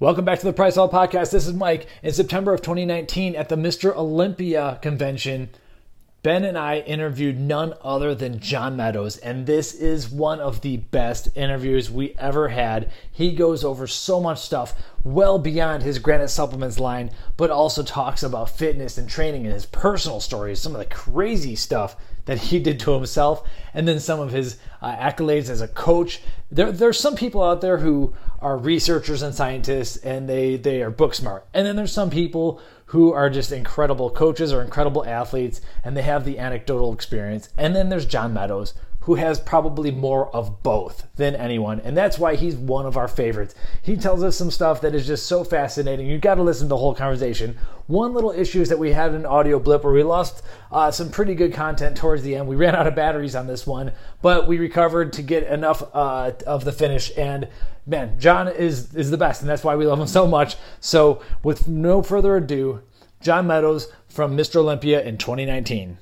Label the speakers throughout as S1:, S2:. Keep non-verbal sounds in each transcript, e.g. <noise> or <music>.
S1: Welcome back to the PricePlow Podcast. This is Mike. In September of 2019, at the Mr. Olympia convention, Ben and I interviewed none other than John Meadows, and this is one of the best interviews we ever had. He goes over so much stuff well beyond his Granite Supplements line, but also talks about fitness and training and his personal stories, some of the crazy stuff that he did to himself, and then some of his uh, accolades as a coach. There, there's some people out there who are researchers and scientists, and they they are book smart, and then there's some people who are just incredible coaches or incredible athletes, and they have the anecdotal experience. And then there's John Meadows, who has probably more of both than anyone. And that's why he's one of our favorites. He tells us some stuff that is just so fascinating. You've got to listen to the whole conversation. One little issue is that we had an audio blip where we lost uh, some pretty good content towards the end. We ran out of batteries on this one, but we recovered to get enough uh, of the finish. And man, John is, is the best, and that's why we love him so much. So, with no further ado, John Meadows from Mr. Olympia in 2019.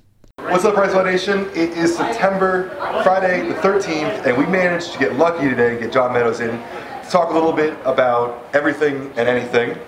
S2: What's up, PricePlow Nation? It is September, Friday the 13th, and we managed to get lucky today and get John Meadows in to talk a little bit about everything and anything.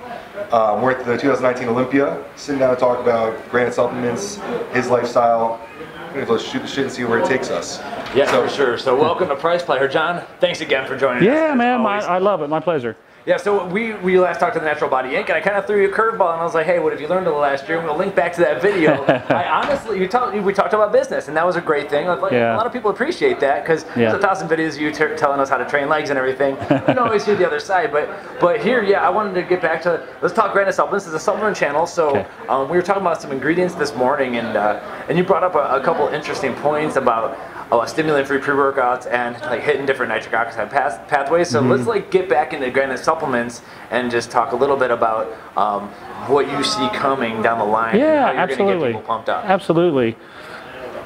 S2: Um, we're at the 2019 Olympia, sitting down to talk about Granite Supplements, his lifestyle. We're gonna shoot the shit and see where it takes us.
S1: Yeah, so, for sure. So welcome to PricePlow, John. Thanks again for joining
S3: yeah,
S1: us.
S3: Yeah, man, I, I love it. My pleasure.
S1: Yeah, so we, we last talked to the Natural Body Inc. and I kind of threw you a curveball and I was like, hey, what have you learned in the last year? And we'll link back to that video. <laughs> I honestly, you talk, we talked about business and that was a great thing. Like, yeah. A lot of people appreciate that because yeah. there's a thousand videos of you t- telling us how to train legs and everything. We don't always hear the other side, but but here, yeah, I wanted to get back to let's talk Granite Supplements. This is a supplement channel, so okay. um, we were talking about some ingredients this morning, and uh, and you brought up a, a couple interesting points about oh, stimulant-free pre-workouts and like hitting different nitric oxide path- pathways. So mm-hmm. let's like get back into granite supplements and just talk a little bit about um, what you see coming down the line.
S3: Yeah, absolutely. Absolutely.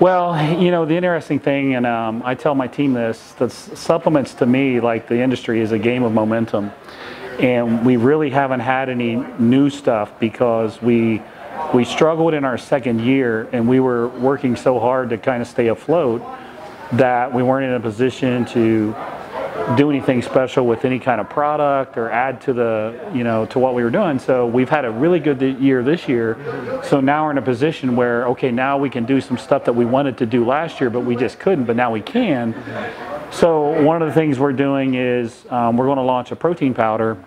S3: Well, you know, the interesting thing, and um, I tell my team this, that supplements to me, like the industry, is a game of momentum. And we really haven't had any new stuff because we we struggled in our second year and we were working so hard to kind of stay afloat that we weren't in a position to do anything special with any kind of product or add to the you know to what we were doing. So we've had a really good year this year. So now we're in a position where okay now we can do some stuff that we wanted to do last year but we just couldn't but now we can. So one of the things we're doing is um, we're going to launch a protein powder.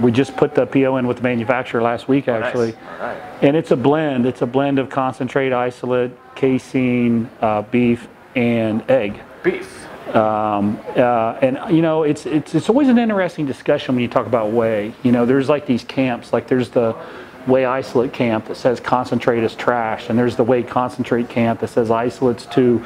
S3: We just put the PO in with the manufacturer last week actually.
S1: Oh, nice.
S3: and it's a blend. It's a blend of concentrate isolate casein uh, beef and egg.
S1: Beef.
S3: Um, uh, and you know, it's it's it's always an interesting discussion when you talk about whey. You know, there's like these camps, like there's the whey isolate camp that says concentrate is trash, and there's the whey concentrate camp that says isolates too.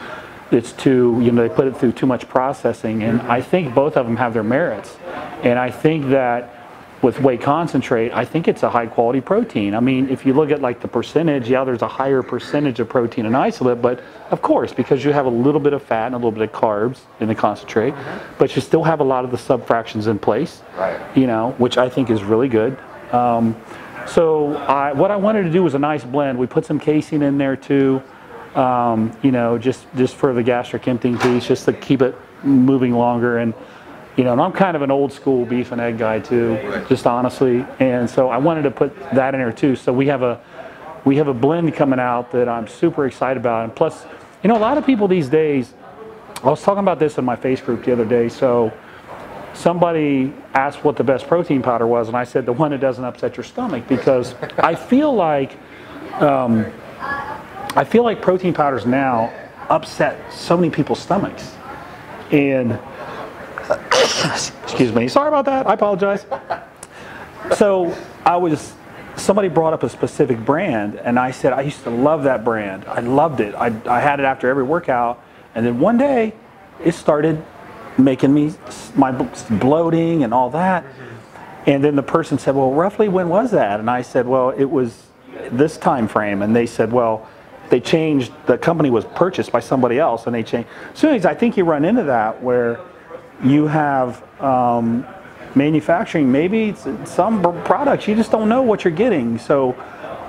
S3: It's too, you know, they put it through too much processing, and I think both of them have their merits. And I think that with whey concentrate, I think it's a high quality protein. I mean, if you look at like the percentage, yeah, there's a higher percentage of protein in isolate, but of course, because you have a little bit of fat and a little bit of carbs in the concentrate, mm-hmm. but you still have a lot of the subfractions in place,
S1: right.
S3: you know, which I think is really good. Um, so I, what I wanted to do was a nice blend. We put some casein in there too, um, you know, just just for the gastric emptying piece, just to keep it moving longer and you know, and I'm kind of an old school beef and egg guy too, just honestly. And so I wanted to put that in there too. So we have a we have a blend coming out that I'm super excited about. And plus, you know, a lot of people these days. I was talking about this in my face group the other day. So somebody asked what the best protein powder was, and I said the one that doesn't upset your stomach because I feel like um, I feel like protein powders now upset so many people's stomachs, and Excuse me. Sorry about that. I apologize. So I was, somebody brought up a specific brand, and I said, I used to love that brand. I loved it. I, I had it after every workout. And then one day, it started making me, my bloating and all that. And then the person said, Well, roughly when was that? And I said, Well, it was this time frame. And they said, Well, they changed, the company was purchased by somebody else, and they changed. So, anyways, I think you run into that where you have um, manufacturing, maybe some products you just don't know what you're getting. So,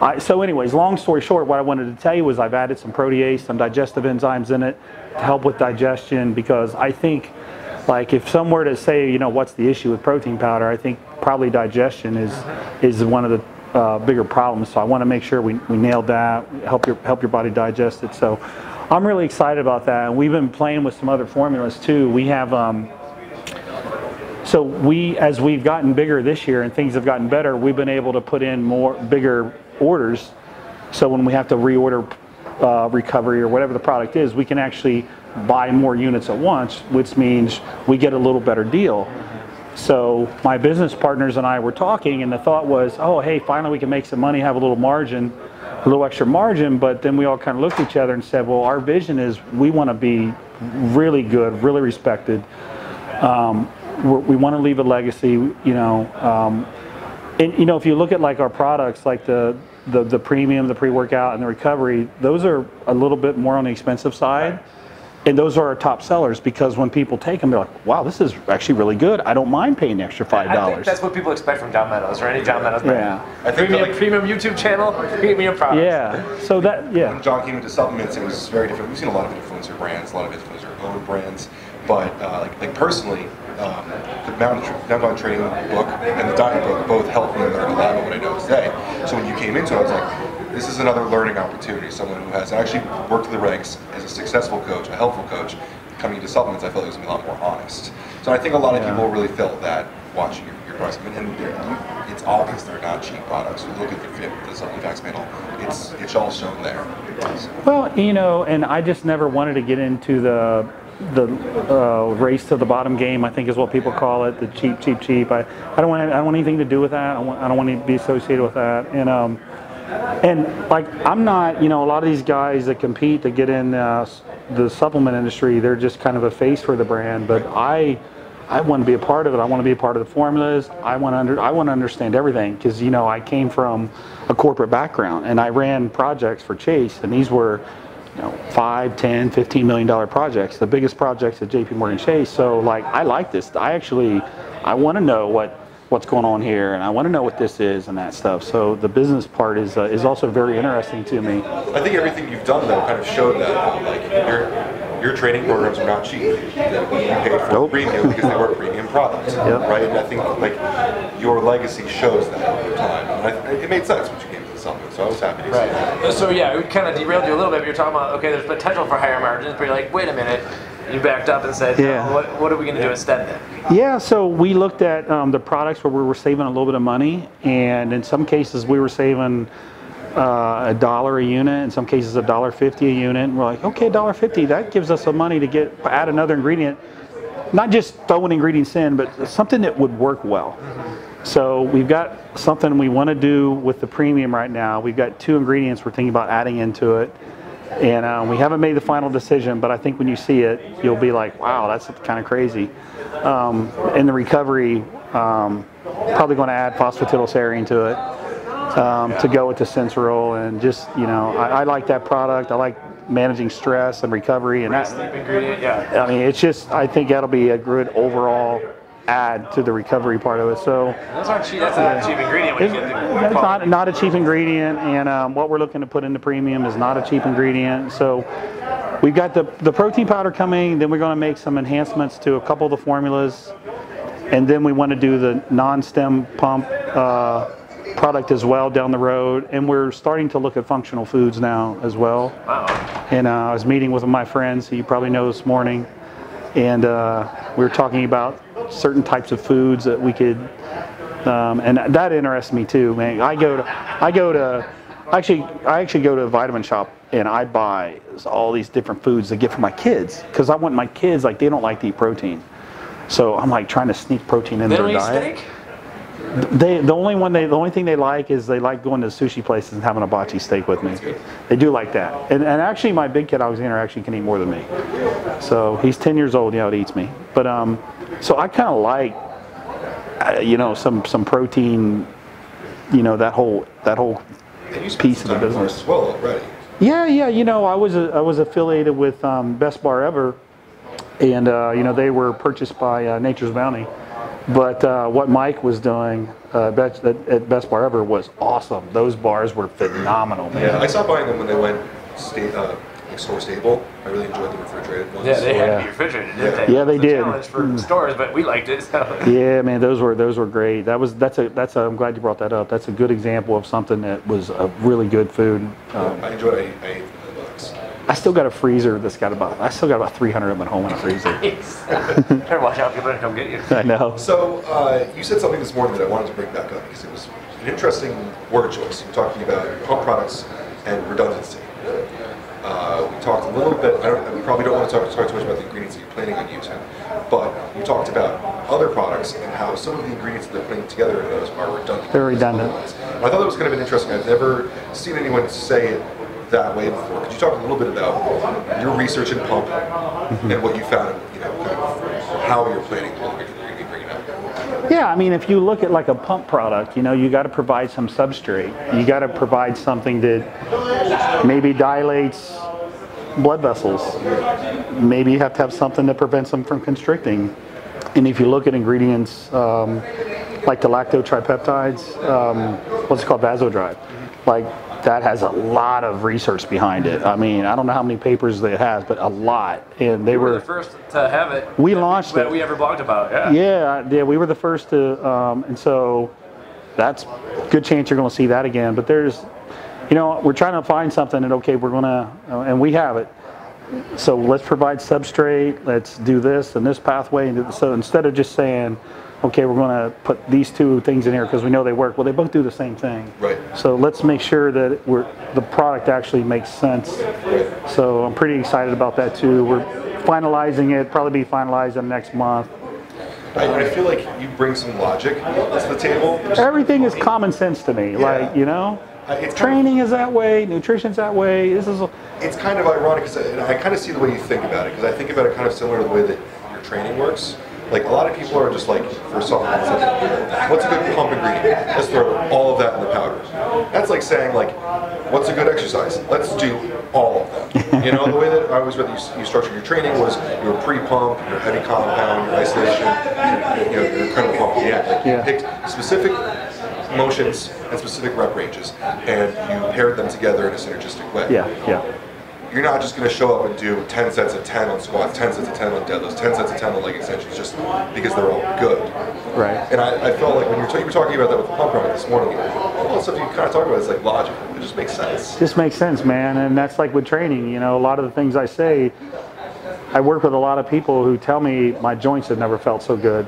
S3: I, so anyways, long story short, what I wanted to tell you was I've added some protease, some digestive enzymes in it to help with digestion because I think, like, if some were to say, you know, what's the issue with protein powder, I think probably digestion is is one of the uh, bigger problems. So I want to make sure we, we nailed that, help your help your body digest it. So I'm really excited about that. And we've been playing with some other formulas too. We have. Um, so we, as we've gotten bigger this year and things have gotten better, we've been able to put in more bigger orders. So when we have to reorder uh, recovery or whatever the product is, we can actually buy more units at once, which means we get a little better deal. So my business partners and I were talking, and the thought was, oh, hey, finally we can make some money, have a little margin, a little extra margin. But then we all kind of looked at each other and said, well, our vision is we want to be really good, really respected. Um, we want to leave a legacy, you know. Um, and you know, if you look at like our products, like the the, the premium, the pre-workout, and the recovery, those are a little bit more on the expensive side. Right. And those are our top sellers because when people take them, they're like, "Wow, this is actually really good. I don't mind paying the extra five dollars."
S4: That's what people expect from John Meadows or any John Meadows
S3: brand.
S4: Yeah, I think premium, like, premium YouTube channel, premium products.
S3: Yeah, so that yeah.
S2: When John came into supplements, it was very different. We've seen a lot of influencer brands, a lot of influencer owned brands, but uh, like, like personally, um, the Mountain, Mountain Training book and the diet book both helped me learn a lot of what I know today. So when you came into it, I was like, this is another learning opportunity. Someone who has actually worked the ranks as a successful coach, a helpful coach, coming into supplements, I felt it was going to be a lot more honest. So I think a lot of yeah. people really felt that watching your, your products. And, and it's obvious they're not cheap products. You look at the the supplement facts panel, it's, it's all shown there.
S3: Well, you know, and I just never wanted to get into the the uh, race to the bottom game, I think is what people call it, the cheap, cheap, cheap. I, I don't want I don't want anything to do with that. I, want, I don't want to be associated with that. And um, and like I'm not, you know, a lot of these guys that compete to get in uh, the supplement industry, they're just kind of a face for the brand. But I, I want to be a part of it. I want to be a part of the formulas. I want to under, I want to understand everything because you know I came from a corporate background and I ran projects for Chase, and these were you know, five, 10, 15 million dollar projects, the biggest projects at JP Morgan Chase. So like, I like this. I actually, I want to know what, what's going on here and I want to know what this is and that stuff. So the business part is, uh, is also very interesting to me.
S2: I think everything you've done though kind of showed that, like your, your training programs are not cheap. You paid for nope. premium because they were premium products, <laughs> yep. right? And I think like your legacy shows that over time. And I, it made sense something. So I was happy to right. see that.
S4: So yeah, we kind of derailed you a little bit. But You're talking about okay, there's potential for higher margins, but you're like, wait a minute. You backed up and said, yeah. No, what, what, are we going to do instead then?
S3: Yeah, so we looked at um, the products where we were saving a little bit of money, and in some cases we were saving uh, a dollar a unit, in some cases a dollar fifty a unit. And we're like, okay, a dollar fifty, that gives us some money to get add another ingredient, not just throwing ingredients in, but something that would work well. Mm-hmm. So we've got something we want to do with the premium right now. We've got two ingredients we're thinking about adding into it. And uh, we haven't made the final decision, but I think when you see it, you'll be like, wow, that's kind of crazy. Um, in the recovery, um, probably going to add phosphatidylserine to it um, to go with the Sensoril. And just, you know, I, I, like that product. I like managing stress and recovery. And that,
S4: ingredient, yeah.
S3: I mean, it's just, I think that'll be a good overall add to the recovery part of it. So
S4: those aren't cheap. That's not a cheap ingredient. It's,
S3: that's not not a cheap ingredient, and um, what we're looking to put into premium is not a cheap ingredient. So we've got the the protein powder coming. Then we're going to make some enhancements to a couple of the formulas, and then we want to do the non-stim pump. Uh, product as well down the road and we're starting to look at functional foods now as well
S4: wow.
S3: and uh, i was meeting with my friends who you probably know this morning and uh, we were talking about certain types of foods that we could, um, and that interests me too, man. I go to, I go to, actually, I actually go to a vitamin shop and I buy all these different foods to get for my kids because I want my kids like they don't like to eat protein, so I'm like trying to sneak protein in
S4: they
S3: their diet.
S4: Steak?
S3: They the only one they the only thing they like is they like going to sushi places and having a hibachi steak with me. They do like that. And, and actually, my big kid Alexander actually can eat more than me. So he's 10 years old. Yeah, it eats me. But um, so I kind of like uh, you know some some protein. You know that whole that whole piece of the business.
S2: Well, already.
S3: Yeah, yeah. You know, I was a, I was affiliated with um, Best Bar Ever, and uh, you know they were purchased by uh, Nature's Bounty but uh, what Mike was doing uh, at Best Bar Ever was awesome. Those bars were phenomenal, man.
S2: Yeah, I saw buying them when they went state, uh, like store stable. I really enjoyed the refrigerated ones.
S4: Yeah, they had to be refrigerated, didn't they?
S3: Yeah, they
S4: It was a
S3: did.
S4: Challenge for stores, but we liked it. So. <laughs>
S3: Yeah, man, those were those were great. That was that's a that's a, I'm glad you brought that up. That's a good example of something that was a really good food. Um,
S2: I enjoyed. I, I ate them in the box.
S3: I still got a freezer that's got about I still got about 300 of them at home in a freezer. <laughs>
S4: Better watch out, people are gonna come get you. <laughs>
S3: I know.
S2: So uh, you said something this morning that I wanted to bring back up because it was an interesting word choice. You were talking about pump products and redundancy. Uh, we talked a little bit. I don't, we probably don't want to talk, talk too much about the ingredients that you're planning on using, but you talked about other products and how some of the ingredients that they're putting together in those are redundant.
S3: They're redundant.
S2: I thought that was kind of an interesting. I've never seen anyone say it that way before. Could you talk a little bit about your research in pump and what you found, you know, kind of how you're planning to?
S3: Yeah, I mean, if you look at like a pump product, you know, you got to provide some substrate. You got to provide something that maybe dilates blood vessels. Maybe you have to have something that prevents them from constricting. And if you look at ingredients um, like the lactotripeptides, um, what's it called, Vasodrive, like that has a lot of research behind it. I mean, I don't know how many papers it has, but a lot. And they
S4: We were
S3: were
S4: the first to have it.
S3: We launched
S4: that
S3: it.
S4: we ever blogged about. Yeah.
S3: yeah, yeah, we were the first to, um, and so that's good chance you're going to see that again. But there's, you know, we're trying to find something that okay, we're going to, and we have it. So let's provide substrate. Let's do this and this pathway. And so instead of just saying, okay, we're going to put these two things in here because we know they work. Well, they both do the same thing.
S2: Right.
S3: So let's make sure that we're the product actually makes sense. So I'm pretty excited about that too. We're finalizing it. Probably be finalized in the next month.
S2: I, I feel like you bring some logic to the table.
S3: Everything is common sense to me. Like you know,
S2: it's kind of-
S3: training is that way, nutrition's that way. This is
S2: It's kind of ironic, cause I, I kind of see the way you think about it, because I think about it kind of similar to the way that your training works. Like a lot of people are just like, for supplements, like, what's a good pump ingredient? Let's throw all of that in the powder. That's like saying like, what's a good exercise? Let's do all of that. You know, the way that I always read that you, you structured your training was your pre-pump, your heavy compound, your isolation, your, you know, your incredible pump Yeah. Like
S3: Yeah.
S2: you picked specific motions and specific rep ranges, and you paired them together in a synergistic way
S3: yeah, yeah,
S2: you're not just going to show up and do 10 sets of 10 on squats, 10 sets of 10 on deadlifts, 10 sets of 10 on leg extensions just because they're all good.
S3: right.
S2: And I, I felt like when you were, you were talking about that with the pump product this morning, all the stuff you kind of talk about is like logical. It just makes sense.
S3: Just makes sense, man. And that's like with training. You know, a lot of the things I say, I work with a lot of people who tell me my joints have never felt so good.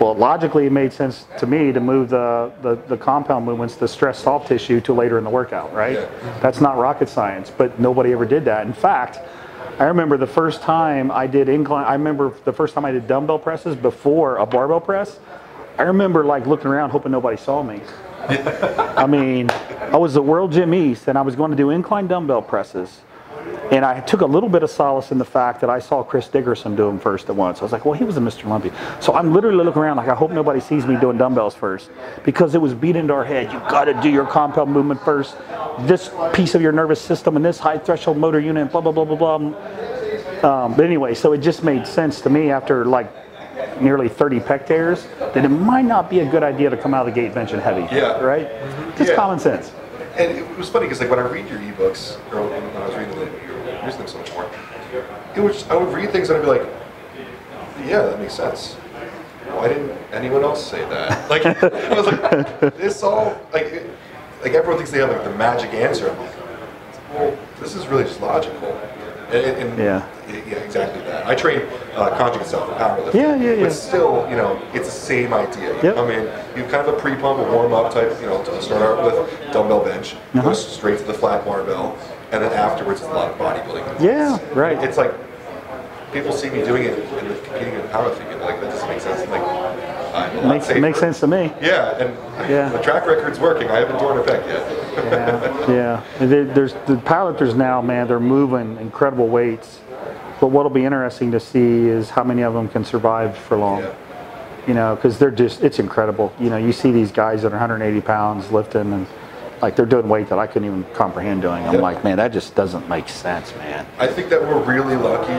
S3: Well, logically, it made sense to me to move the, the, the compound movements, the stress soft tissue, to later in the workout, right?
S2: Yeah.
S3: That's not rocket science, but nobody ever did that. In fact, I remember the first time I did incline, I remember the first time I did dumbbell presses before a barbell press. I remember like looking around hoping nobody saw me. <laughs> I mean, I was the World Gym East and I was going to do incline dumbbell presses. And I took a little bit of solace in the fact that I saw Chris Dickerson do them first at once. I was like, well, he was a Mr. Olympia. So I'm literally looking around like, I hope nobody sees me doing dumbbells first. Because it was beat into our head. You've got to do your compound movement first. This piece of your nervous system and this high threshold motor unit, blah, blah, blah, blah, blah. Um, but anyway, so it just made sense to me after like nearly 30 pec tears that it might not be a good idea to come out of the gate benching heavy.
S2: Yeah.
S3: Right? Just
S2: Yeah.
S3: common sense.
S2: And it was funny because like when I read your ebooks, or when I was reading them, you were using them so much more, it was, I would read things and I'd be like, yeah, that makes sense. Why didn't anyone else say that? <laughs> Like, I was like, this all, like, it- like everyone thinks they have like the magic answer. I'm like, well, this is really just logical. And, and
S3: Yeah.
S2: yeah, exactly that. I train uh, conjugate self for powerlifting.
S3: Yeah, yeah, yeah.
S2: But still, you know, it's the same idea. You
S3: Yep.
S2: come in, you kind of a pre-pump, a warm-up type, you know, to start out with dumbbell bench,
S3: Uh-huh.
S2: goes straight to the flat barbell, and then afterwards it's a lot of bodybuilding.
S3: Yeah, right.
S2: It's like people see me doing it and competing in powerlifting, and like that doesn't make sense. Like, I'm
S3: Makes, makes sense to me.
S2: Yeah, and
S3: Yeah.
S2: the track record's working. I haven't torn a pec yet. <laughs>
S3: Yeah, And there- there's the powerlifters now, man. They're moving incredible weights. But what'll be interesting to see is how many of them can survive for long.
S2: Yeah.
S3: You know, because they're just it's incredible. You know, you see these guys that are 180 pounds lifting and like they're doing weight that I couldn't even comprehend doing. I'm
S2: Yeah.
S3: like, man, that just doesn't make sense, man.
S2: I think that we're really lucky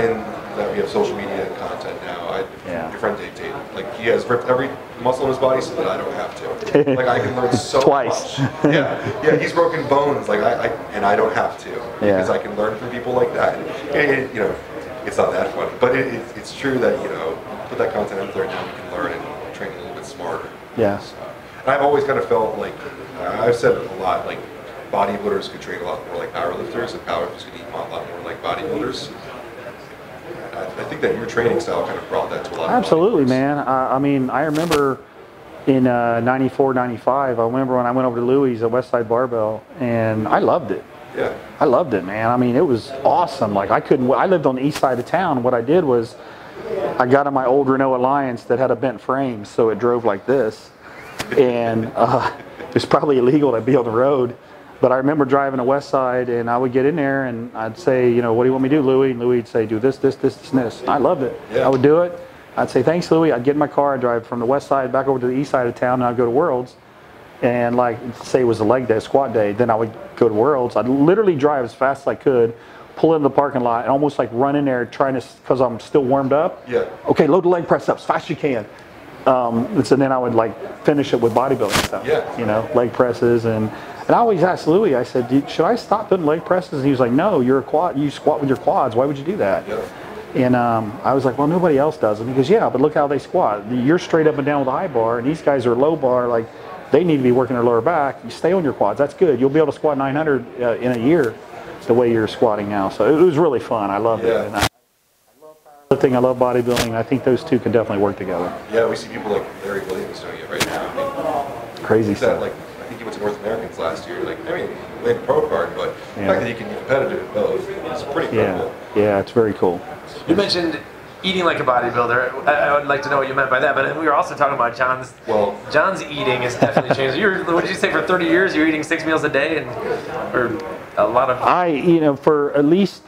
S2: in that we have social media and content now. I,
S3: Yeah.
S2: Your friend Dave Tate Like he has ripped every muscle in his body so that I don't have to. <laughs> Like I can learn so
S3: Twice.
S2: much. Yeah, yeah. He's broken bones, like I, I and I don't have to
S3: Yeah.
S2: because I can learn from people like that. And, it, you know, it's not that funny, but it, it, it's true that you know, put that content out there, now we can learn and train a little bit smarter.
S3: Yeah.
S2: So, and I've always kind of felt like I've said it a lot, like bodybuilders could train a lot more like powerlifters, and powerlifters could eat a lot more like bodybuilders. I, I think that your training style kind of brought that to life.
S3: Absolutely, man. I, I mean, I remember in uh, 94, 95, I remember when I went over to Louie at Westside Barbell, and I loved it.
S2: Yeah.
S3: I loved it, man. I mean, it was awesome. Like I couldn't. I lived on the east side of town. What I did was, I got on my old Renault Alliance that had a bent frame, so it drove like this, and uh, <laughs> it was probably illegal to be on the road. But I remember driving to West Side, and I would get in there, and I'd say, you know, what do you want me to do, Louie? And Louie would say, do this, this, this, and this. I loved it.
S2: Yeah.
S3: I would do it. I'd say, thanks, Louie. I'd get in my car, I'd drive from the West Side back over to the east side of town, and I'd go to Worlds and like say it was a leg day, squat day, then I would go to Worlds. I'd literally drive as fast as I could, pull into the parking lot, and almost like run in there trying to, because I'm still warmed up.
S2: Yeah.
S3: Okay, load the leg press up as fast as you can. Um, and so then I would like finish it with bodybuilding stuff.
S2: Yeah.
S3: You know, leg presses and. And I always asked Louie, I said, should I stop doing leg presses? And he was like, no, you're a quad, you squat with your quads. Why would you do that?
S2: Yeah.
S3: And um, I was like, well, nobody else does. And he goes, yeah, but look how they squat. You're straight up and down with a high bar, and these guys are low bar. Like, they need to be working their lower back. You stay on your quads. That's good. You'll be able to squat 900 uh, in a year the way you're squatting now. So it was really fun. I loved
S2: Yeah.
S3: it. And I, I love powerlifting. I love bodybuilding. I think those two can definitely work together.
S2: Yeah, we see people like Larry Wheels doing it right now.
S3: Crazy stuff.
S2: like I think he went to North Americans last year. Like I mean, he made a pro card, but the fact that you can be competitive in both is pretty
S3: Yeah. Yeah, it's very cool.
S4: You mentioned eating like a bodybuilder. I, I would like to know what you meant by that. But we were also talking about John's.
S2: Well-
S4: John's eating has definitely changed. You were, what did you say for 30 years? You're eating six meals a day and or a lot of.
S3: I, you know, for at least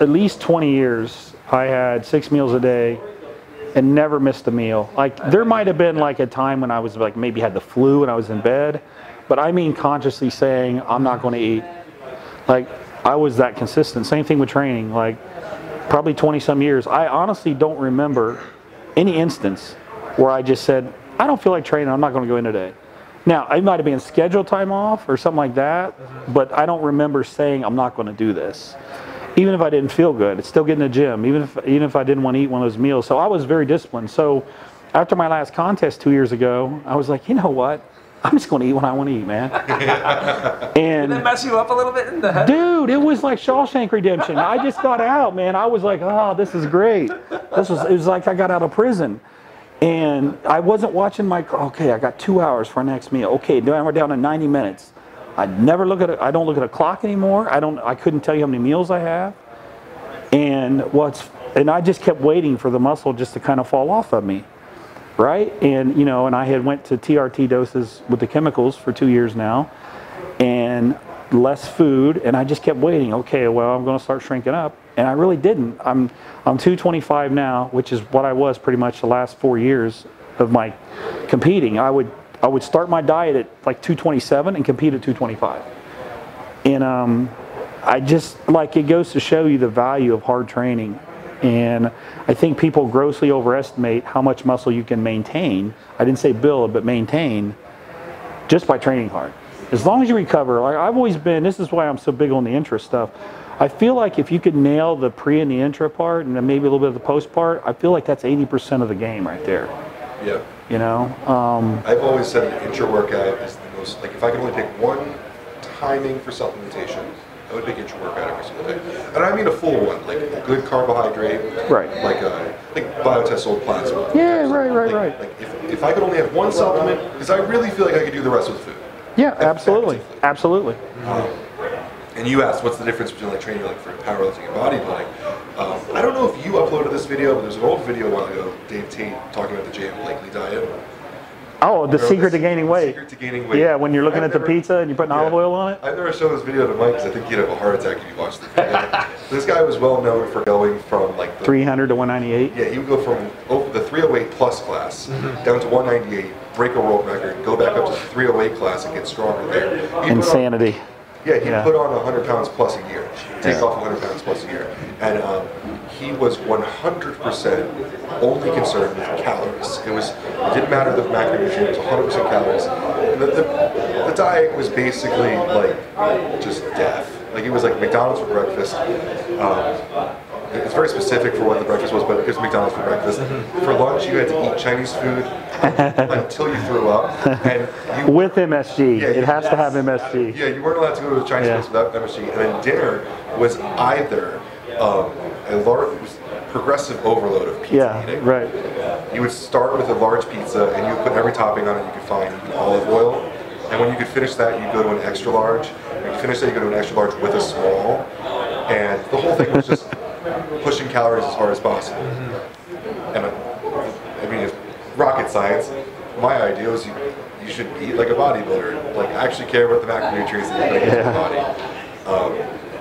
S3: at least 20 years, I had six meals a day and never missed a meal. Like there might have been like a time when I was like maybe had the flu and I was in bed, but I mean consciously saying I'm not going to eat. Like I was that consistent. Same thing with training. Like probably 20 some years. I honestly don't remember any instance where I just said I don't feel like training. I'm not going to go in today. Now, it might have been scheduled time off or something like that, but I don't remember saying I'm not going to do this. Even if I didn't feel good, it's still getting to the gym. Even if even if I didn't want to eat one of those meals, so I was very disciplined. So, after my last contest two years ago, I was like, you know what? I'm just going to eat what I want to eat, man. <laughs> and
S4: Did that mess you up a little bit in the head?
S3: Dude, it was like Shawshank Redemption. I just got out, man. I was like, oh, this is great. This was it was like I got out of prison. And I wasn't watching my okay, I got two hours for our next meal. Okay, now we're down to 90 minutes. I never look at it, I don't look at a clock anymore. I don't I couldn't tell you how many meals I have. And what's and I just kept waiting for the muscle just to kind of fall off of me right? And you know, and I had went to TRT doses with the chemicals for two years now, and less food, and I just kept waiting. Okay, well, I'm going to start shrinking up, and I really didn't. I'm I'm 225 now, which is what I was pretty much the last four years of my competing. I would I would start my diet at like 227 and compete at 225, and um, I just like it goes to show you the value of hard training. And I think people grossly overestimate how much muscle you can maintain. I didn't say build, but maintain just by training hard. As long as you recover, like I've always been, this is why I'm so big on the intra stuff. I feel like if you could nail the pre and the intra part and then maybe a little bit of the post part, I feel like that's 80% of the game right there.
S2: Yeah.
S3: You know? Um,
S2: I've always said that intra workout is the most like if I could only pick one timing for supplementation, I would pick intra workout every single day. And I mean a full one, like a good carbohydrate,
S3: Right.
S2: Like a like Biotest old Plazma.
S3: Yeah, right, right,
S2: Like-
S3: right.
S2: Like if, if I could only have one supplement, because I really feel like I could do the rest with food.
S3: yeah, absolutely. Absolutely.
S2: And you asked what's the difference between like training like for powerlifting and bodybuilding. Um, I don't know if you uploaded this video, but there's an old video a while ago, Dave Tate talking about the Jay Blakely diet.
S3: Oh, the secret to gaining weight.
S2: Secret to gaining weight.
S3: Yeah, when you're looking
S2: I've
S3: at the pizza and you're putting olive oil on it.
S2: I've never shown this video to Mike because I think he'd have a heart attack if you watched the video. <laughs> this guy was well known for going from like the
S3: 300 to 198.
S2: Yeah, he would go from over the 308 plus class down to 198, break a world record, go back up to the 308 class and get stronger there. He on-
S3: Insanity.
S2: yeah, he
S3: Yeah.
S2: put on 100 pounds plus a year, take
S3: Yeah.
S2: off 100 pounds plus a year, and um, he was 100% only concerned with calories. It was it didn't matter the macronutrient; it was 100% calories. The, the, the, diet was basically like just death. Like it was like McDonald's for breakfast. Um, it's very specific for what the breakfast was, but it was McDonald's for breakfast. Mm-hmm. For lunch, you had to eat Chinese food <laughs> until you threw up. And
S3: you, <laughs> with MSG, yeah, it has to have MSG.
S2: Yeah, you weren't allowed to go to a Chinese yeah. place without MSG. And then dinner was either um, a large, progressive overload of pizza
S3: yeah,
S2: eating.
S3: right.
S2: You would start with a large pizza, and you would put every topping on it you could find, olive oil. And when you could finish that, you'd go to an extra large. When you finish that, you go to an extra large with a small. And the whole thing was just <laughs> pushing calories as hard as possible. Mm-hmm. And uh, I mean, it's rocket science. My idea was you, you should eat like a bodybuilder, like actually care about the macronutrients that you're to yeah. the body, um,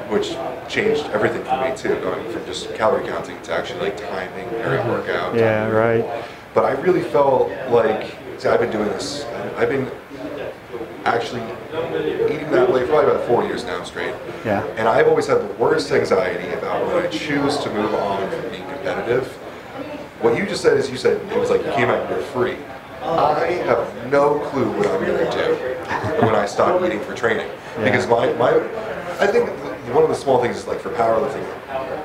S2: which changed everything for me too, going from just calorie counting to actually like timing every workout.
S3: Yeah, right.
S2: But I really felt like, see, I've been doing this. I've been actually eating that way for probably about four years now straight.
S3: Yeah.
S2: And I've always had the worst anxiety about when I choose to move on from being competitive. What you just said is you said it was like you came out and you're free. I have no clue what I'm going to do when I stop eating for training. Yeah. Because my, my, I think one of the small things is like for powerlifting,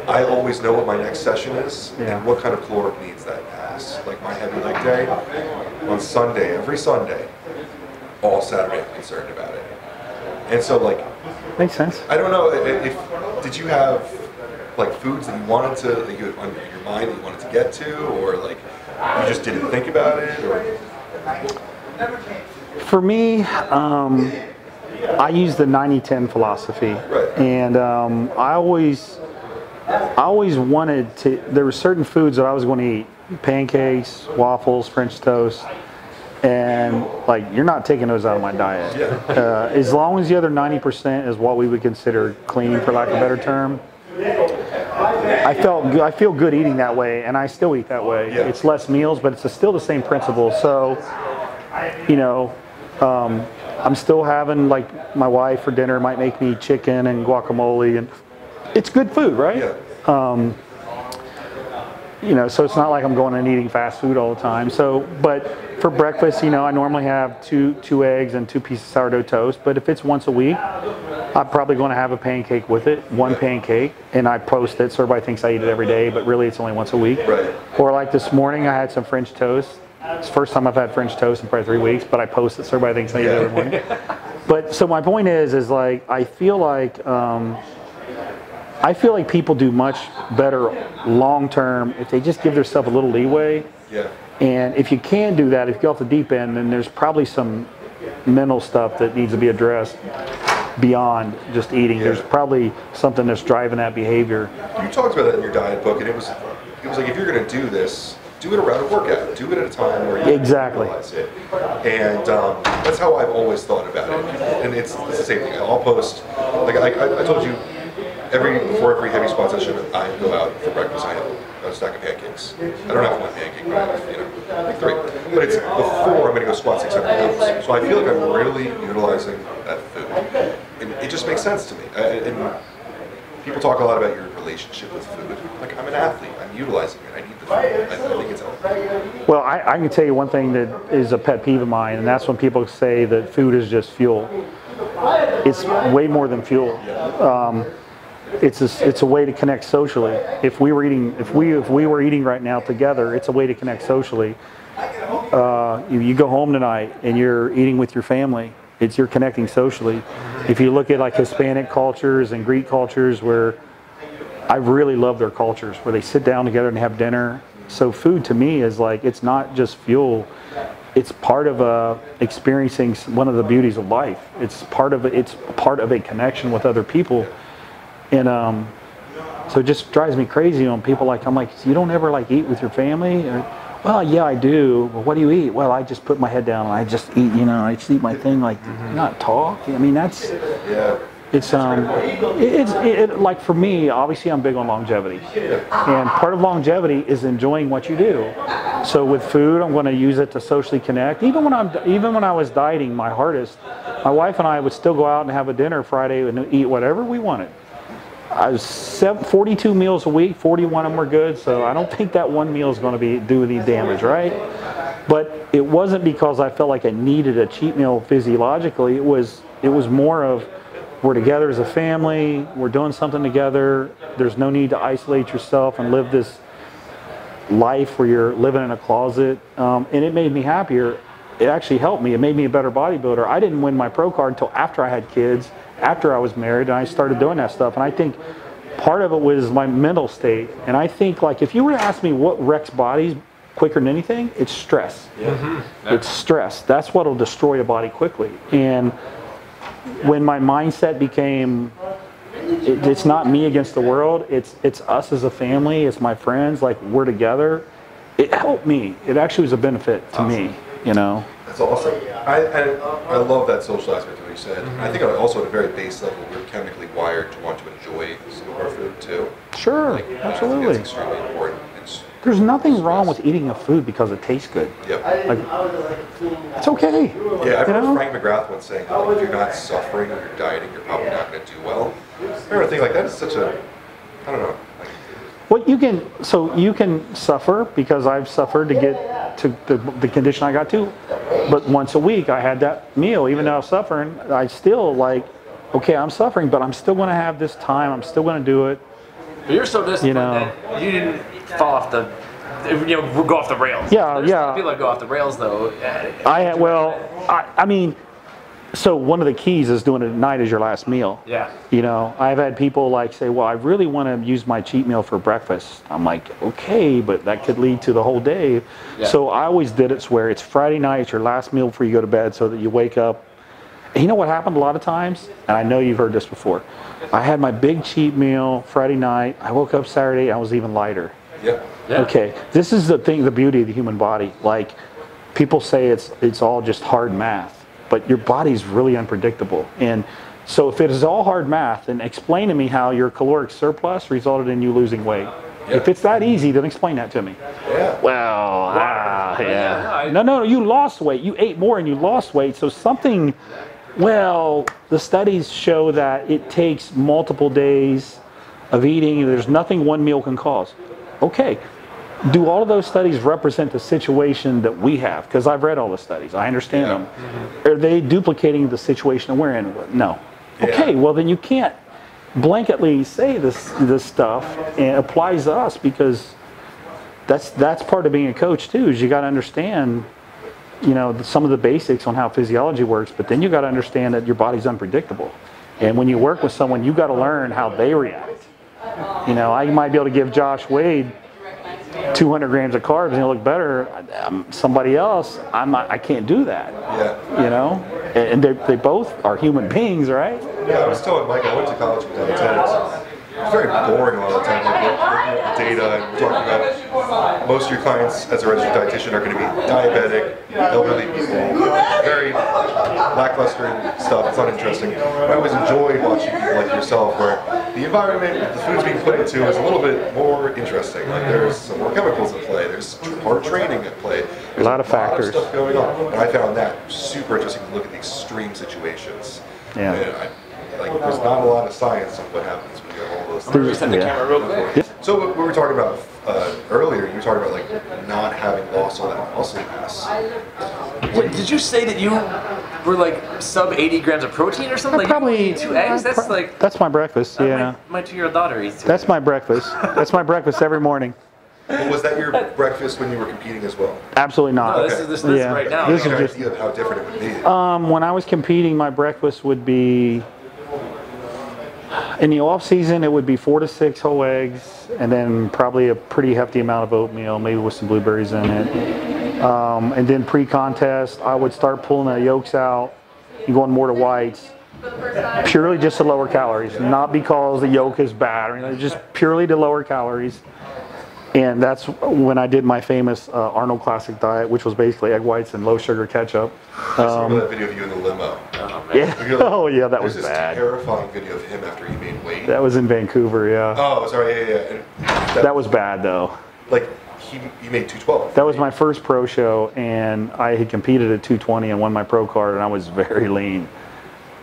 S2: I always know what my next session is yeah. and what kind of caloric needs that has. Like my heavy leg day on Sunday, every Sunday, all Saturday I'm concerned about it. And so like
S3: makes sense.
S2: I don't know if did you have like foods that you wanted to that you had on your mind that you wanted to get to or like you just didn't think about it or
S3: for me um, I use the 90-10 philosophy
S2: right.
S3: and um, I always I always wanted to there were certain foods that I was going to eat pancakes waffles french toast and like you're not taking those out of my diet. Uh, as long as the other 90% is what we would consider clean, for lack of a better term. I felt I feel good eating that way, and I still eat that way.
S2: Yeah.
S3: It's less meals, but it's still the same principle. So, you know, um, I'm still having like my wife for dinner might make me chicken and guacamole, and it's good food, right?
S2: Yeah.
S3: Um, you know, so it's not like I'm going and eating fast food all the time. So, but for breakfast, you know, I normally have two two eggs and two pieces of sourdough toast. But if it's once a week, I'm probably going to have a pancake with it, one pancake, and I post it so everybody thinks I eat it every day, but really it's only once a week.
S2: Right.
S3: Or like this morning, I had some French toast. It's the first time I've had French toast in probably three weeks, but I post it so everybody thinks I eat it every morning. <laughs> but so my point is, is like I feel like. Um, I feel like people do much better long term if they just give themselves a little leeway.
S2: Yeah.
S3: And if you can do that, if you go off the deep end, then there's probably some mental stuff that needs to be addressed beyond just eating. Yeah. There's probably something that's driving that behavior.
S2: You talked about that in your diet book, and it was it was like if you're going to do this, do it around a workout. Do it at a time where you
S3: exactly.
S2: realize it. And um, that's how I've always thought about it. And it's, it's the same thing. I'll post like I, I told you every before every heavy squat session, I go out for breakfast. I have a stack of pancakes. I don't have one pancake, but I have you know like three. But it's before I'm going to go squat 600 pounds. So I feel like I'm really utilizing that food, and it just makes sense to me. I, and people talk a lot about your relationship with food. Like I'm an athlete. I'm utilizing it. I need the food. I, I think it's healthy.
S3: Well, I, I can tell you one thing that is a pet peeve of mine, and that's when people say that food is just fuel. It's way more than fuel. Um, it's a, it's a way to connect socially. If we were eating if we if we were eating right now together, it's a way to connect socially. Uh, you, you go home tonight and you're eating with your family. It's you're connecting socially. If you look at like Hispanic cultures and Greek cultures, where I really love their cultures, where they sit down together and have dinner. So food to me is like it's not just fuel. It's part of a experiencing one of the beauties of life. It's part of it's part of a connection with other people and um, so it just drives me crazy when people like I'm like, you don't ever like eat with your family? Or, well, yeah, I do. Well, what do you eat? Well, I just put my head down and I just eat. You know, I just eat my thing. Like, mm-hmm. not talk. I mean, that's
S2: yeah.
S3: It's um, it's it, it, like for me. Obviously, I'm big on longevity, and part of longevity is enjoying what you do. So with food, I'm going to use it to socially connect. Even when I'm even when I was dieting my hardest, my wife and I would still go out and have a dinner Friday and eat whatever we wanted I was 42 meals a week, 41 of them were good, so I don't think that one meal is going to be do any damage, right? But it wasn't because I felt like I needed a cheat meal physiologically. It was it was more of we're together as a family, we're doing something together. There's no need to isolate yourself and live this life where you're living in a closet. Um, and it made me happier. It actually helped me. It made me a better bodybuilder. I didn't win my pro card until after I had kids after I was married and I started doing that stuff. And I think part of it was my mental state. And I think like if you were to ask me what wrecks bodies quicker than anything, it's stress. Yeah. Mm-hmm. It's stress. That's what'll destroy a body quickly. And when my mindset became it, it's not me against the world, it's it's us as a family, it's my friends, like we're together. It helped me. It actually was a benefit to awesome. me, you know.
S2: That's awesome. I, I, I love that social aspect of what you said. Mm-hmm. I think also at a very base level, we're chemically wired to want to enjoy some of our food too.
S3: Sure, like, absolutely.
S2: It's extremely important. It's,
S3: There's nothing wrong with eating a food because it tastes good.
S2: Yep.
S3: Like, it's okay.
S2: Yeah, I remember Frank McGrath once saying that like, if you're not suffering or you're dieting, you're probably not going to do well. I remember thinking like that is such a, I don't know.
S3: Well, you can so you can suffer because I've suffered to get to the, the condition I got to, but once a week I had that meal. Even though I was suffering, I still like, okay, I'm suffering, but I'm still going to have this time. I'm still going to do it.
S4: But you're so disciplined you know, that you didn't fall off the you know go off the rails.
S3: Yeah, There's yeah.
S4: People that go off the rails though.
S3: I well, I, I mean, so one of the keys is doing it at night as your last meal.
S4: Yeah.
S3: You know, I've had people like say, "Well, I really want to use my cheat meal for breakfast." I'm like, "Okay, but that could lead to the whole day." Yeah. So I always did it where it's Friday night, it's your last meal before you go to bed, so that you wake up. And you know what happened a lot of times, and I know you've heard this before. I had my big cheat meal Friday night. I woke up Saturday, I was even lighter.
S2: Yeah.
S3: yeah. Okay. This is the thing, the beauty of the human body. Like, people say it's it's all just hard math but your body's really unpredictable. And so if it is all hard math, then explain to me how your caloric surplus resulted in you losing weight. Yep. If it's that easy, then explain that to me.
S2: Yeah.
S3: Well, ah, yeah. No, no, no, you lost weight. You ate more and you lost weight. So something, well, the studies show that it takes multiple days of eating. There's nothing one meal can cause. Okay, do all of those studies represent the situation that we have? Because I've read all the studies, I understand yeah. them. Mm-hmm. Are they duplicating the situation we're in? No. Yeah. Okay, well then you can't blanketly say this this stuff and applies to us because that's that's part of being a coach too. Is you got to understand, you know, some of the basics on how physiology works, but then you got to understand that your body's unpredictable, and when you work with someone, you got to learn how they react. You know, I might be able to give Josh Wade 200 grams of carbs and he'll look better. Um, somebody else, I'm not, I can't do that.
S2: Yeah.
S3: You know, and they, they both are human beings, right?
S2: Yeah, I was telling Mike I went to college with tennis. It's very boring a lot of the time, like looking at the data and talking about most of your clients as a registered dietitian are going to be diabetic, elderly people, very lackluster stuff. It's not interesting. I always enjoyed watching people like yourself where the environment the food's being put into is a little bit more interesting. Like there's some more chemicals at play, there's hard training at play. There's
S3: a lot of factors.
S2: Of stuff going on. And I found that super interesting to look at the extreme situations.
S3: Yeah.
S2: I, like there's not a lot of science on what happens when you have all those.
S4: I'm gonna reset the yeah. camera real quick. Yeah.
S2: So what we were talking about uh, earlier, you were talking about like not having lost all that muscle mass.
S4: Wait, did you say that you were like sub 80 grams of protein or something? Like
S3: probably
S4: two eggs. That's like
S3: that's my breakfast. Uh, yeah.
S4: My, my two-year-old daughter eats.
S3: Two that's eggs. my breakfast. that's my breakfast every morning.
S2: Well, was that your breakfast when you were competing as well?
S3: Absolutely not.
S4: No, this okay. is this, this yeah. right now.
S3: This
S2: is just idea of how different it would be.
S3: Um, when I was competing, my breakfast would be in the off season, it would be four to six whole eggs, and then probably a pretty hefty amount of oatmeal, maybe with some blueberries in it. Um, and then pre-contest, I would start pulling the yolks out and going more to whites, purely just to lower calories, not because the yolk is bad or anything, just purely to lower calories. And that's when I did my famous uh, Arnold Classic diet, which was basically egg whites and low sugar ketchup.
S2: Um, I that video of you in the limo.
S3: Oh, yeah. Like, oh yeah, that was
S2: this
S3: bad.
S2: Terrifying video of him after he made weight.
S3: That was in Vancouver, yeah.
S2: Oh, sorry, yeah, yeah.
S3: That, that, was bad though.
S2: Like he, he made 212.
S3: That was my first pro show, and I had competed at 220 and won my pro card, and I was very lean.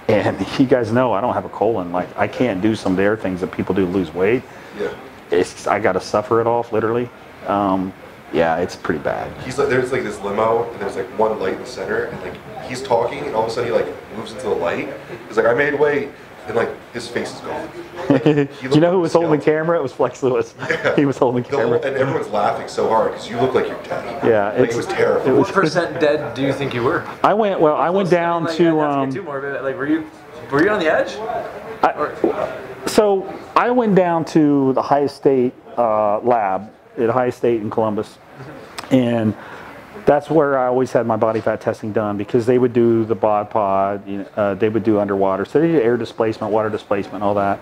S3: And you guys know I don't have a colon. Like I can't do some of their things that people do to lose weight.
S2: Yeah.
S3: It's I got to suffer it off literally. Um, yeah, it's pretty bad.
S2: He's like, there's like this limo, and there's like one light in the center, and like he's talking, and all of a sudden he like moves into the light. He's like, I made way, and like his face is gone. <laughs> Like,
S3: Do you know who was holding the camera? It was Flex Lewis. <laughs>
S2: Yeah.
S3: He was holding the
S2: The whole-
S3: camera.
S2: and everyone's laughing so hard because you look like you're dead.
S3: Yeah,
S2: like,
S3: it's-
S2: it was terrible.
S3: it was-
S4: What percent dead do you think you were?
S3: I went well. I went down
S4: Like,
S3: to.
S4: not
S3: Um,
S4: get too morbid. Like, were you were you on the edge?
S3: So I went down to the Ohio State uh, lab at Ohio State in Columbus, and that's where I always had my body fat testing done because they would do the bod pod, you know, uh, they would do underwater, so they did air displacement, water displacement, all that,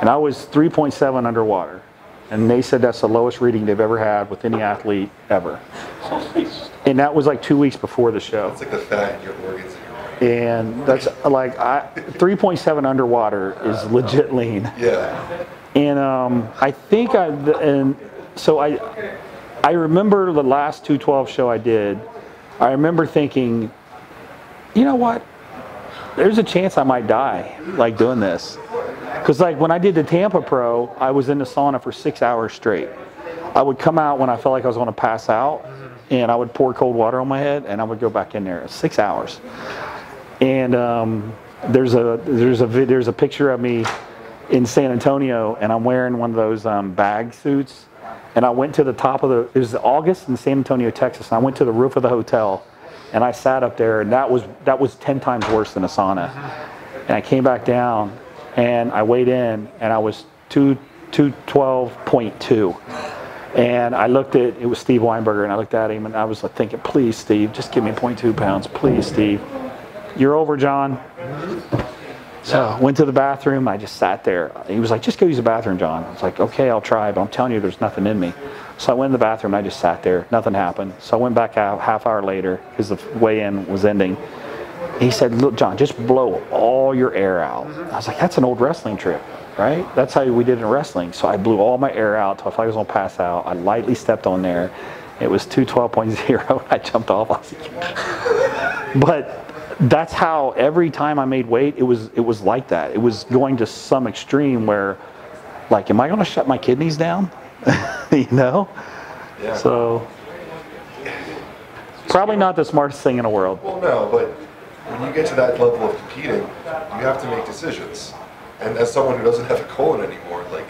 S3: and I was 3.7 underwater, and they said that's the lowest reading they've ever had with any athlete ever, and that was like two weeks before the show
S2: It's like the fat in your organs in your brain.
S3: and that's like I, 3.7 underwater is legit lean.
S2: Yeah.
S3: And um, I think I and so I I remember the last 212 show I did. I remember thinking, you know what? There's a chance I might die like doing this. Cuz like when I did the Tampa Pro, I was in the sauna for 6 hours straight. I would come out when I felt like I was going to pass out and I would pour cold water on my head and I would go back in there. 6 hours. And um, there's a there's a there's a picture of me in San Antonio, and I'm wearing one of those um, bag suits. And I went to the top of the. It was August in San Antonio, Texas. And I went to the roof of the hotel, and I sat up there, and that was that was ten times worse than a sauna. And I came back down, and I weighed in, and I was two two twelve point two. And I looked at it was Steve Weinberger, and I looked at him, and I was like thinking, please, Steve, just give me 0.2 pounds, please, Steve. You're over, John. So I went to the bathroom. I just sat there. He was like, just go use the bathroom, John. I was like, okay, I'll try, but I'm telling you, there's nothing in me. So I went in the bathroom. and I just sat there. Nothing happened. So I went back out half hour later because the weigh-in was ending. He said, look, John, just blow all your air out. I was like, that's an old wrestling trick, right? That's how we did in wrestling. So I blew all my air out until I felt like I was going to pass out. I lightly stepped on there. It was 212.0. <laughs> I jumped off. I was like, <laughs> but that's how every time I made weight, it was it was like that. It was going to some extreme where, like, am I going to shut my kidneys down? <laughs> you know.
S2: Yeah.
S3: So probably not the smartest thing in the world.
S2: Well, no, but when you get to that level of competing, you have to make decisions. And as someone who doesn't have a colon anymore, like,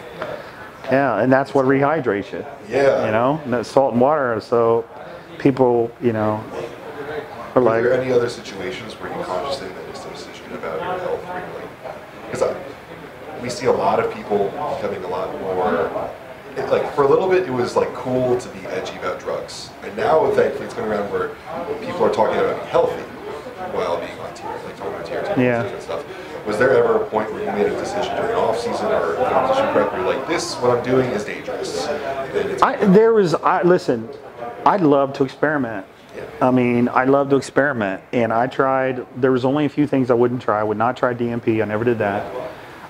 S3: Yeah, and that's what rehydrates you.
S2: yeah.
S3: You know, and that's salt and water. So people, you know, are like,
S2: there any other situations where you consciously made this decision about your health? Because we see a lot of people becoming a lot more. It, like for a little bit, it was like cool to be edgy about drugs, and now thankfully it's going around where people are talking about being healthy while being on tier, like talking about tier two
S3: Yeah.
S2: and stuff. Was there ever a point where you made a decision during off season or competition prep where you're like, this what I'm doing is dangerous? And it's-
S3: I, there was, I listen, I'd love to experiment.
S2: Yeah.
S3: I mean, I love to experiment, and I tried. There was only a few things I wouldn't try. I would not try DNP. I never did that.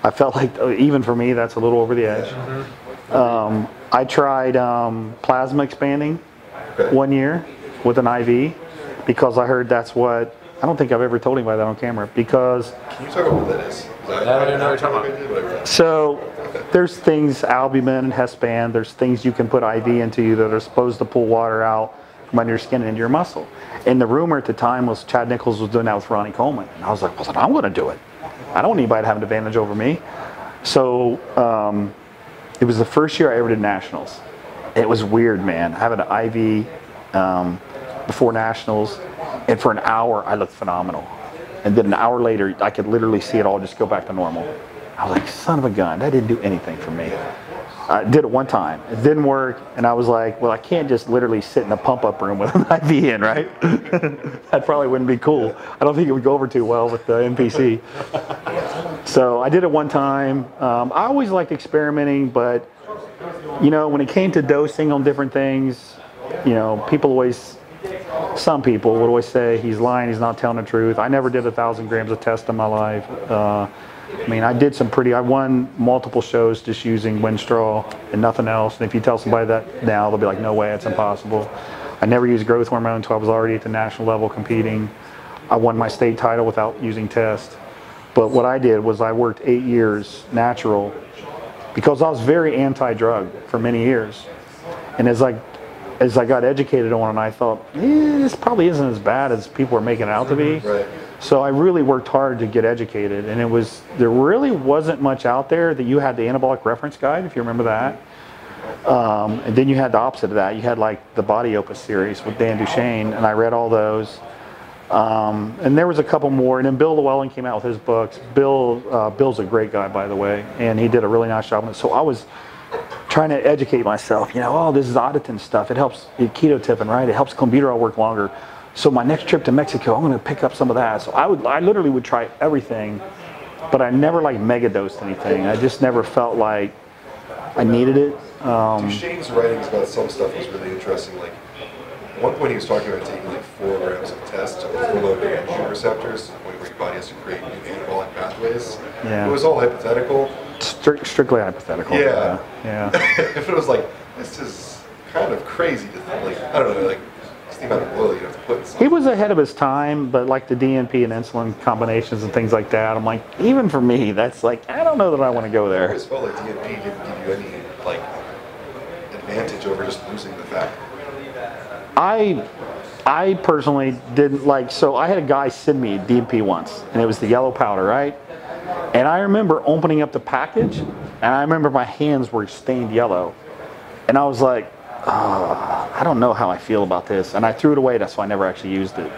S3: I felt <laughs> like even for me, that's a little over the edge. Um, I tried um, plasma expanding one year with an IV because I heard that's what. I don't think I've ever told anybody that on camera because
S2: Can you talk about what that is? 'Cause
S4: I don't even know what you're talking
S2: about.
S3: So there's things, albumin and Hespan, there's things you can put IV into you that are supposed to pull water out from under your skin and into your muscle. And the rumor at the time was Chad Nicholls was doing that with Ronnie Coleman. And I was like, well, then I'm going to do it. I don't want anybody to have an advantage over me. So um, it was the first year I ever did nationals. It was weird, man. Having an IV um, before nationals, and for an hour I looked phenomenal. And then an hour later, I could literally see it all just go back to normal. I was like, son of a gun, that didn't do anything for me. I did it one time. It didn't work, and I was like, well, I can't just literally sit in a pump up room with an <laughs> IV in, right? <laughs> that probably wouldn't be cool. I don't think it would go over too well with the NPC. So I did it one time. Um, I always liked experimenting, but you know, when it came to dosing on different things, you know, people always, some people would always say he's lying, he's not telling the truth. I never did a thousand grams of test in my life. Uh, I mean, I did some pretty, I won multiple shows just using Winstrol and nothing else. And if you tell somebody that now, they'll be like, no way, it's impossible. I never used growth hormone until I was already at the national level competing. I won my state title without using test. But what I did was I worked eight years natural because I was very anti-drug for many years. And as I as I got educated on it, I thought eh, this probably isn't as bad as people are making it out to be.
S2: Right.
S3: So I really worked hard to get educated, and it was there really wasn't much out there that you had the anabolic reference guide, if you remember that. Um, and then you had the opposite of that. You had like the Body Opus series with Dan Duchaine, and I read all those. Um, and there was a couple more, and then Bill Llewellyn came out with his books. Bill, uh, Bill's a great guy, by the way, and he did a really nice job on it. So I was trying to educate myself. You know, oh, this is Auditin stuff. It helps ketotifen, right? It helps clenbuterol work longer. So my next trip to Mexico, I'm going to pick up some of that. So I would, I literally would try everything, but I never like mega dosed anything. I just never felt like I needed it.
S2: Um, Duchaine's writings about some stuff was really interesting. Like at one point, he was talking about taking like four grams of test to overload the androgen receptors to the point where your body has to create new anabolic pathways. Yeah. It was all hypothetical.
S3: Stri- strictly hypothetical.
S2: Yeah.
S3: Yeah. <laughs>
S2: if it was like, this is kind of crazy to think, like, I don't know, like, the amount of oil you have to put something.
S3: He was ahead of his time, but like the DNP and insulin combinations and things like that, I'm like, even for me, that's like, I don't know that I want to go there.
S2: I felt like DNP didn't give you any, like, advantage over just losing the fat.
S3: I I personally didn't like so I had a guy send me DNP once and it was the yellow powder, right? And I remember opening up the package and I remember my hands were stained yellow. And I was like, oh, I don't know how I feel about this. And I threw it away, that's why I never actually used it.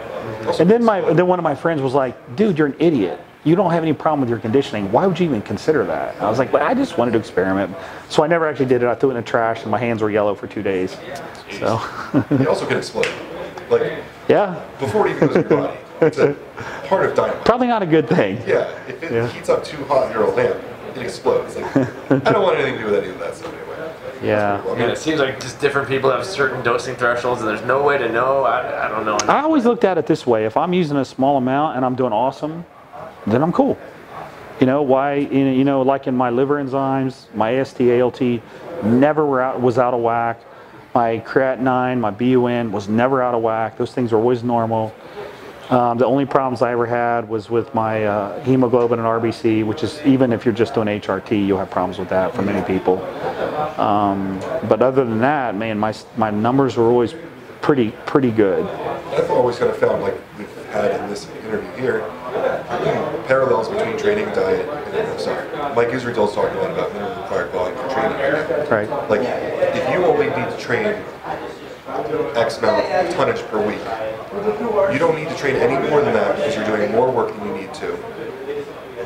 S3: And then my then one of my friends was like, dude, you're an idiot you don't have any problem with your conditioning. Why would you even consider that? I was like, but I just wanted to experiment. So I never actually did it. I threw it in the trash and my hands were yellow for two days. So. <laughs>
S2: it also can explode. Like,
S3: yeah.
S2: Before it even goes in your body. It's a part of dynamite.
S3: Probably not a good thing.
S2: Yeah. If it yeah. heats up too hot in your old lamp, it explodes. Like, I don't want anything to do with any of that stuff anyway.
S3: Yeah.
S4: Mean, it seems like just different people have certain dosing thresholds, and there's no way to know. I, I don't know.
S3: I always looked at it this way: if I'm using a small amount and I'm doing awesome, then I'm cool. You know why? You know, like in my liver enzymes, my AST, ALT never were out, was out of whack. My creatinine, my BUN was never out of whack. Those things were always normal. Um, the only problems I ever had was with my uh, hemoglobin and RBC, which is even if you're just doing HRT, you'll have problems with that for many people. Um, but other than that, man, my my numbers were always pretty pretty good.
S2: I've always kind of found like we've had in this interview here parallels between training and diet. And, sorry, Mike Israetel's talking a lot about minimum required volume for training.
S3: Right.
S2: Like, if you only need to train X amount of tonnage per week, you don't need to train any more than that because you're doing more work than you need to.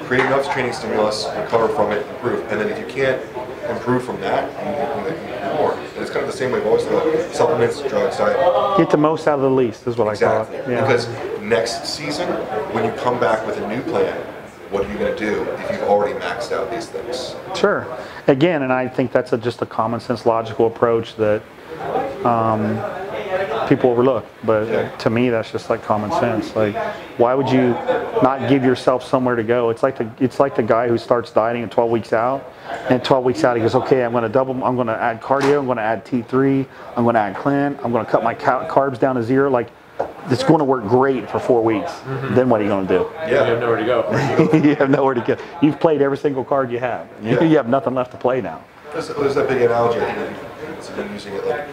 S2: Create enough training stimulus, recover from it, improve. And then if you can't improve from that, you, you more. And it's kind of the same way I've always thought supplements, drugs, diet.
S3: Get the most out of the least is what
S2: exactly.
S3: I call
S2: it. Yeah. Because next season, when you come back with a new plan, what are you going to do if you've already maxed out these things?
S3: Sure. Again, and I think that's a, just a common sense, logical approach that um, people overlook. But yeah. to me, that's just like common sense. Like, why would you not give yourself somewhere to go? It's like the it's like the guy who starts dieting at 12 weeks out, and 12 weeks out he goes, okay, I'm going to double. I'm going to add cardio. I'm going to add T3. I'm going to add clen. I'm going to cut my carbs down to zero. Like, it's going to work great for four weeks. Mm-hmm. Then what are you going to do?
S4: Yeah, you have nowhere to
S3: go. <laughs> you have nowhere to go. You've played every single card you have. Yeah. <laughs> You have nothing left to play now.
S2: There's, there's that big analogy. I think been using it like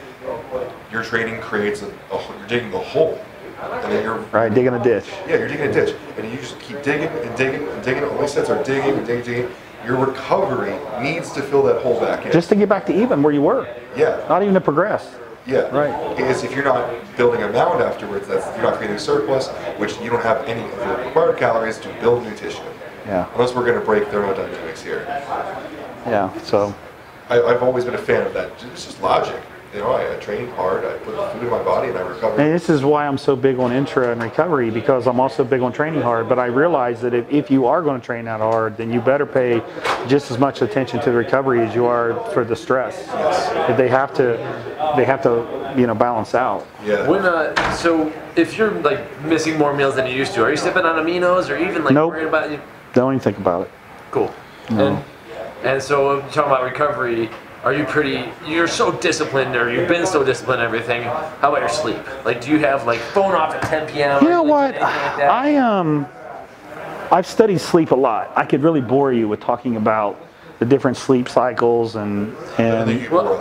S2: your training creates a, a you're digging a hole. And then you're
S3: right digging a ditch.
S2: Yeah, you're digging a ditch, and you just keep digging and digging and digging. All these sets are digging and digging, digging. Your recovery needs to fill that hole back in.
S3: Just to get back to even where you were.
S2: Yeah.
S3: Not even to progress.
S2: Yeah.
S3: Right.
S2: Is if you're not building a mound afterwards, that's you're not creating a surplus, which you don't have any of the required calories to build new tissue.
S3: Yeah.
S2: Unless we're going to break thermodynamics here.
S3: Yeah. So.
S2: I, I've always been a fan of that. It's just logic you know, I, I train hard, I put food in my body, and I recover.
S3: And this is why I'm so big on intra and recovery because I'm also big on training hard. But I realize that if, if you are going to train that hard, then you better pay just as much attention to the recovery as you are for the stress.
S2: Yes.
S3: They have to, they have to, you know, balance out.
S2: Yeah.
S4: When uh, so if you're like missing more meals than you used to, are you sipping on aminos or even like
S3: nope.
S4: worrying about you?
S3: Don't even think about it.
S4: Cool.
S3: No.
S4: And, and so talking about recovery are you pretty you're so disciplined or you've been so disciplined and everything how about your sleep like do you have like phone off at 10 p.m
S3: you know what like i um I've studied sleep a lot. I could really bore you with talking about the different sleep cycles and and.
S4: Well,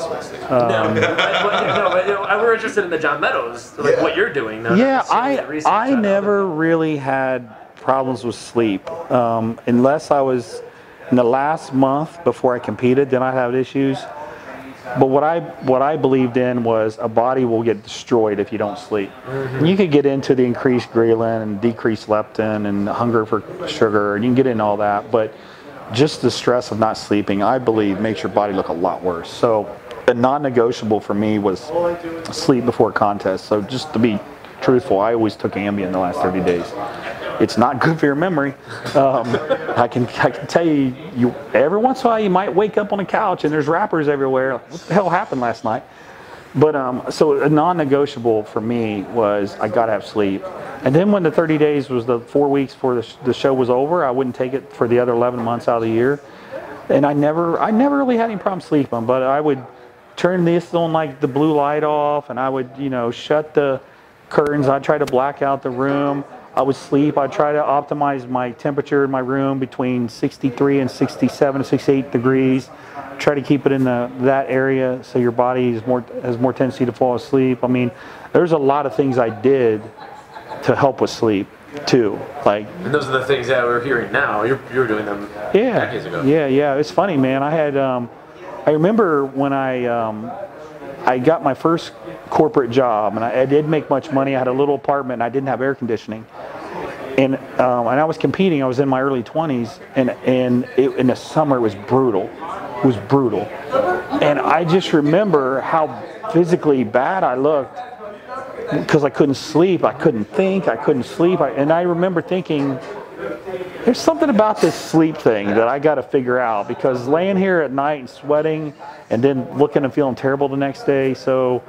S4: um, no, but, no, but, we're interested in the John Meadows, like yeah. what you're doing.
S3: yeah, I I never really had problems with sleep um, unless I was in the last month before I competed. Then I had issues. But what I what I believed in was a body will get destroyed if you don't sleep. Mm-hmm. You could get into the increased ghrelin and decreased leptin and hunger for sugar, and you can get into all that. But just the stress of not sleeping, I believe, makes your body look a lot worse. So the non-negotiable for me was sleep before contest. So just to be truthful, I always took Ambien the last 30 days. It's not good for your memory. Um, I can I can tell you, you every once in a while you might wake up on a couch and there's wrappers everywhere. What the hell happened last night? But um, so a non-negotiable for me was I got to have sleep. And then when the 30 days was the four weeks before the, sh- the show was over, I wouldn't take it for the other 11 months out of the year. And I never I never really had any problem sleeping, but I would turn this on like the blue light off, and I would you know shut the curtains. I'd try to black out the room. I would sleep. I'd try to optimize my temperature in my room between 63 and 67 to 68 degrees. Try to keep it in the, that area so your body is more, has more tendency to fall asleep. I mean, there's a lot of things I did to help with sleep too. Like,
S4: and those are the things that we're hearing now. You're, you're doing them
S3: yeah,
S4: decades ago.
S3: Yeah, yeah. It's funny, man. I had, um, I remember when I, um, I got my first corporate job, and I, I, did make much money. I had a little apartment, and I didn't have air conditioning. And um, and I was competing. I was in my early 20s, and and it, in the summer it was brutal. It was brutal, and I just remember how physically bad I looked because I couldn't sleep. I couldn't think. I couldn't sleep. I, and I remember thinking, there's something about this sleep thing that I got to figure out because laying here at night and sweating and then looking and feeling terrible the next day. So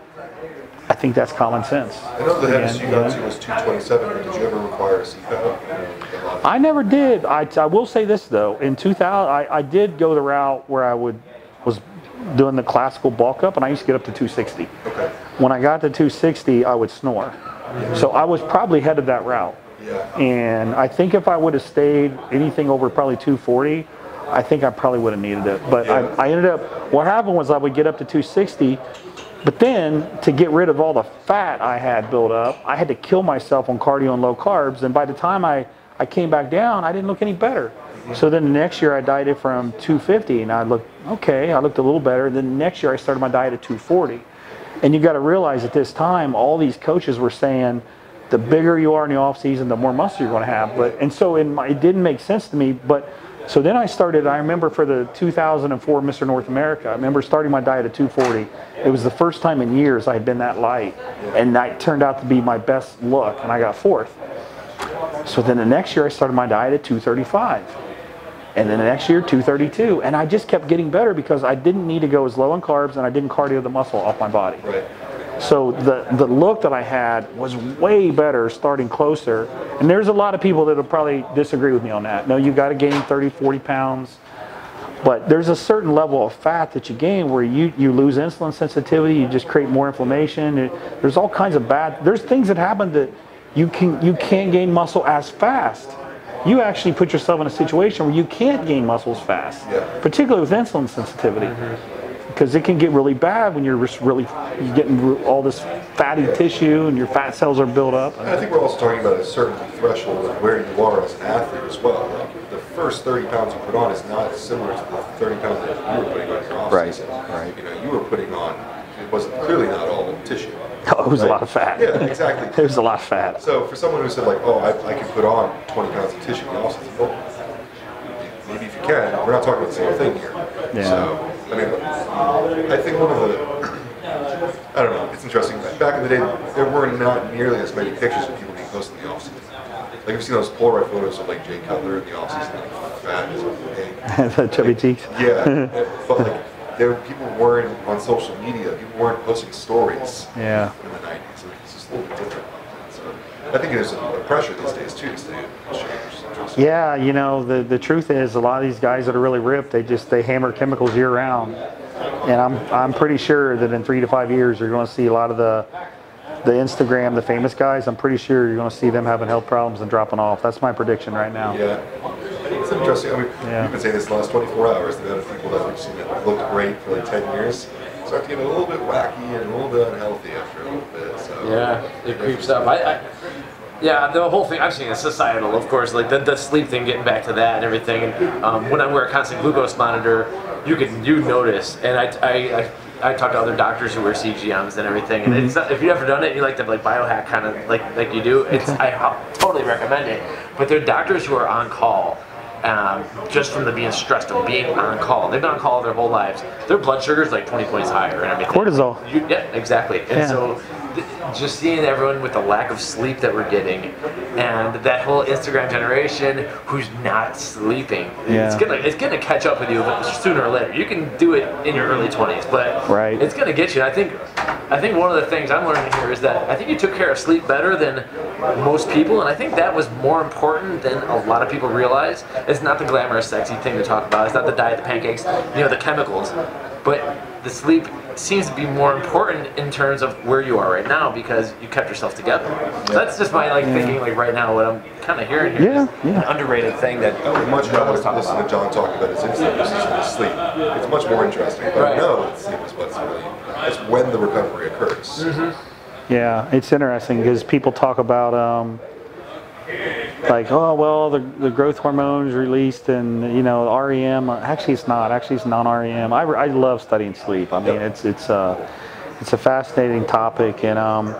S3: I think that's common sense.
S2: I know the heaviest you got to was 227, but did you ever require a CPAP?
S3: I never did. I, I will say this though. In 2000, I, I did go the route where I would was doing the classical bulk up, and I used to get up to 260.
S2: Okay.
S3: When I got to 260, I would snore. Mm-hmm. So I was probably headed that route.
S2: Yeah.
S3: And I think if I would have stayed anything over probably 240, I think I probably would have needed it. But yeah. I, I ended up, what happened was I would get up to 260, but then to get rid of all the fat I had built up, I had to kill myself on cardio and low carbs. And by the time I, I came back down, I didn't look any better. So then the next year I dieted from 250 and I looked okay, I looked a little better. Then the next year I started my diet at 240. And you got to realize at this time, all these coaches were saying, the bigger you are in the off season, the more muscle you're going to have. But and so my, it didn't make sense to me. But so then I started. I remember for the 2004 Mr. North America, I remember starting my diet at 240. It was the first time in years I had been that light, and that turned out to be my best look, and I got fourth. So then the next year I started my diet at 235. And then the next year, 232. And I just kept getting better because I didn't need to go as low on carbs and I didn't cardio the muscle off my body.
S2: Right.
S3: So the the look that I had was way better starting closer. And there's a lot of people that will probably disagree with me on that. No, you got to gain 30, 40 pounds. But there's a certain level of fat that you gain where you, you lose insulin sensitivity, you just create more inflammation. It, there's all kinds of bad, there's things that happen that you, can, you can't gain muscle as fast. You actually put yourself in a situation where you can't gain muscles fast,
S2: yeah.
S3: particularly with insulin sensitivity. Mm-hmm because it can get really bad when you're just really you're getting all this fatty tissue and your fat cells are built up.
S2: I think we're also talking about a certain threshold of where you are as an athlete as well. Like the first 30 pounds you put on is not similar to the 30 pounds that you were putting on your off
S3: right. Right.
S2: You know, you were putting on. It wasn't clearly not all tissue. <laughs>
S3: Oh, it was right? a lot of fat.
S2: Yeah, exactly. <laughs>
S3: it was a lot of fat.
S2: So for someone who said like, oh, I, I can put on 20 pounds of tissue in the off season, well, maybe if you can, we're not talking about the same thing here.
S3: Yeah.
S2: So I mean, I think one of the, I don't know, it's interesting. Back in the day, there were not nearly as many pictures of people being posted in the offseason. Like, you've seen those Polaroid photos of, like, Jay Cutler in the offseason, like, fat as a
S3: pig. chubby cheeks.
S2: Yeah. <laughs> but, like, there, people weren't on social media. People weren't posting stories
S3: yeah.
S2: in the 90s. It's just a little bit different. So I think there's a pressure these days, too, to stay
S3: yeah, you know, the, the truth is a lot of these guys that are really ripped, they just they hammer chemicals year round. And I'm I'm pretty sure that in three to five years you're going to see a lot of the the Instagram, the famous guys, I'm pretty sure you're going to see them having health problems and dropping off. That's my prediction right now.
S2: Yeah. It's interesting. I mean, yeah. you've been saying this the last 24 hours. The amount of people that we've seen that looked great for like 10 years start to get a little bit wacky and a little bit unhealthy after a little bit. So
S4: yeah, it creeps up. I, I yeah, the whole thing I've seen is societal, of course, like the, the sleep thing, getting back to that and everything. And um, when I wear a constant glucose monitor, you can you notice, and I, I, I I talk to other doctors who wear CGMs and everything, and it's not, if you've ever done it, you like to like biohack kind of like like you do. It's I totally recommend it. But there are doctors who are on call. Um, just from the being stressed of being on call. They've been on call their whole lives. Their blood sugar is like 20 points higher and everything.
S3: Cortisol.
S4: You, yeah, exactly. And yeah. so just seeing everyone with the lack of sleep that we're getting and that whole Instagram generation who's not sleeping. Yeah. It's gonna it's gonna catch up with you sooner or later. You can do it in your early twenties, but
S3: right.
S4: it's gonna get you. I think I think one of the things I'm learning here is that I think you took care of sleep better than most people, and I think that was more important than a lot of people realize. It's not the glamorous, sexy thing to talk about. It's not the diet, the pancakes, you know, the chemicals, but the sleep seems to be more important in terms of where you are right now because you kept yourself together. So that's just my like thinking like right now what I'm kind of hearing here.
S3: Yeah, yeah.
S4: An underrated thing that
S2: I would much rather listen to John talk about his instinct versus his sleep. It's much more interesting. But right. I know that sleep is what's really it's when the recovery occurs.
S3: Mm-hmm. Yeah, it's interesting because people talk about. Um, like, oh well, the, the growth hormones released and you know REM. Actually, it's not. Actually, it's non-REM. I, I love studying sleep. I mean, it's it's a uh, it's a fascinating topic, and um,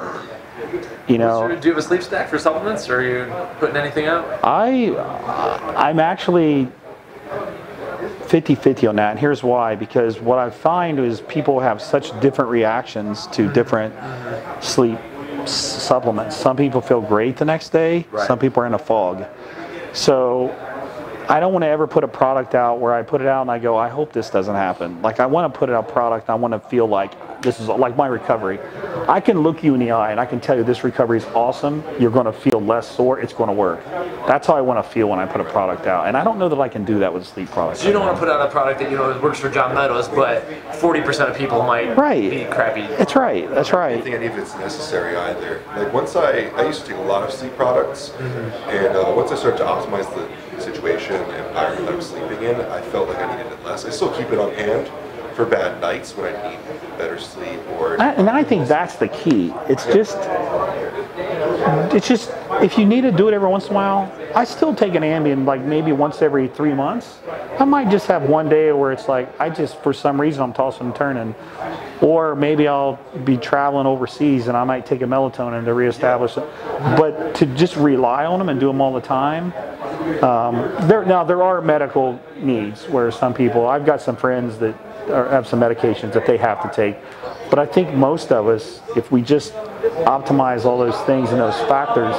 S3: you know.
S4: Do you have a sleep stack for supplements, or are you putting anything out?
S3: I I'm actually 50-50 on that and here's why because what i find is people have such different reactions to different sleep supplements. Some people feel great the next day. Right. Some people are in a fog. So I don't want to ever put a product out where I put it out and I go, I hope this doesn't happen. Like I want to put out a product. I want to feel like this is like my recovery. I can look you in the eye and I can tell you this recovery is awesome. You're going to feel less sore. It's going to work. That's how I want to feel when I put a product out. And I don't know that I can do that with sleep products.
S4: So you don't want to put out a product that you know works for John Meadows, but 40% of people might
S3: right.
S4: be crappy.
S3: That's right. That's right. I
S2: don't think any of it's necessary either. Like once I, I used to take a lot of sleep products, mm-hmm. and uh, once I started to optimize the situation and environment that I was sleeping in, I felt like I needed it less. I still keep it on hand for bad nights when I need better sleep or.
S3: I, and I think that's the key. It's just, it's just if you need to do it every once in a while. I still take an Ambien like maybe once every three months. I might just have one day where it's like I just for some reason I'm tossing and turning, or maybe I'll be traveling overseas and I might take a melatonin to reestablish it. But to just rely on them and do them all the time, um, there now there are medical needs where some people. I've got some friends that or have some medications that they have to take. But I think most of us, if we just optimize all those things and those factors,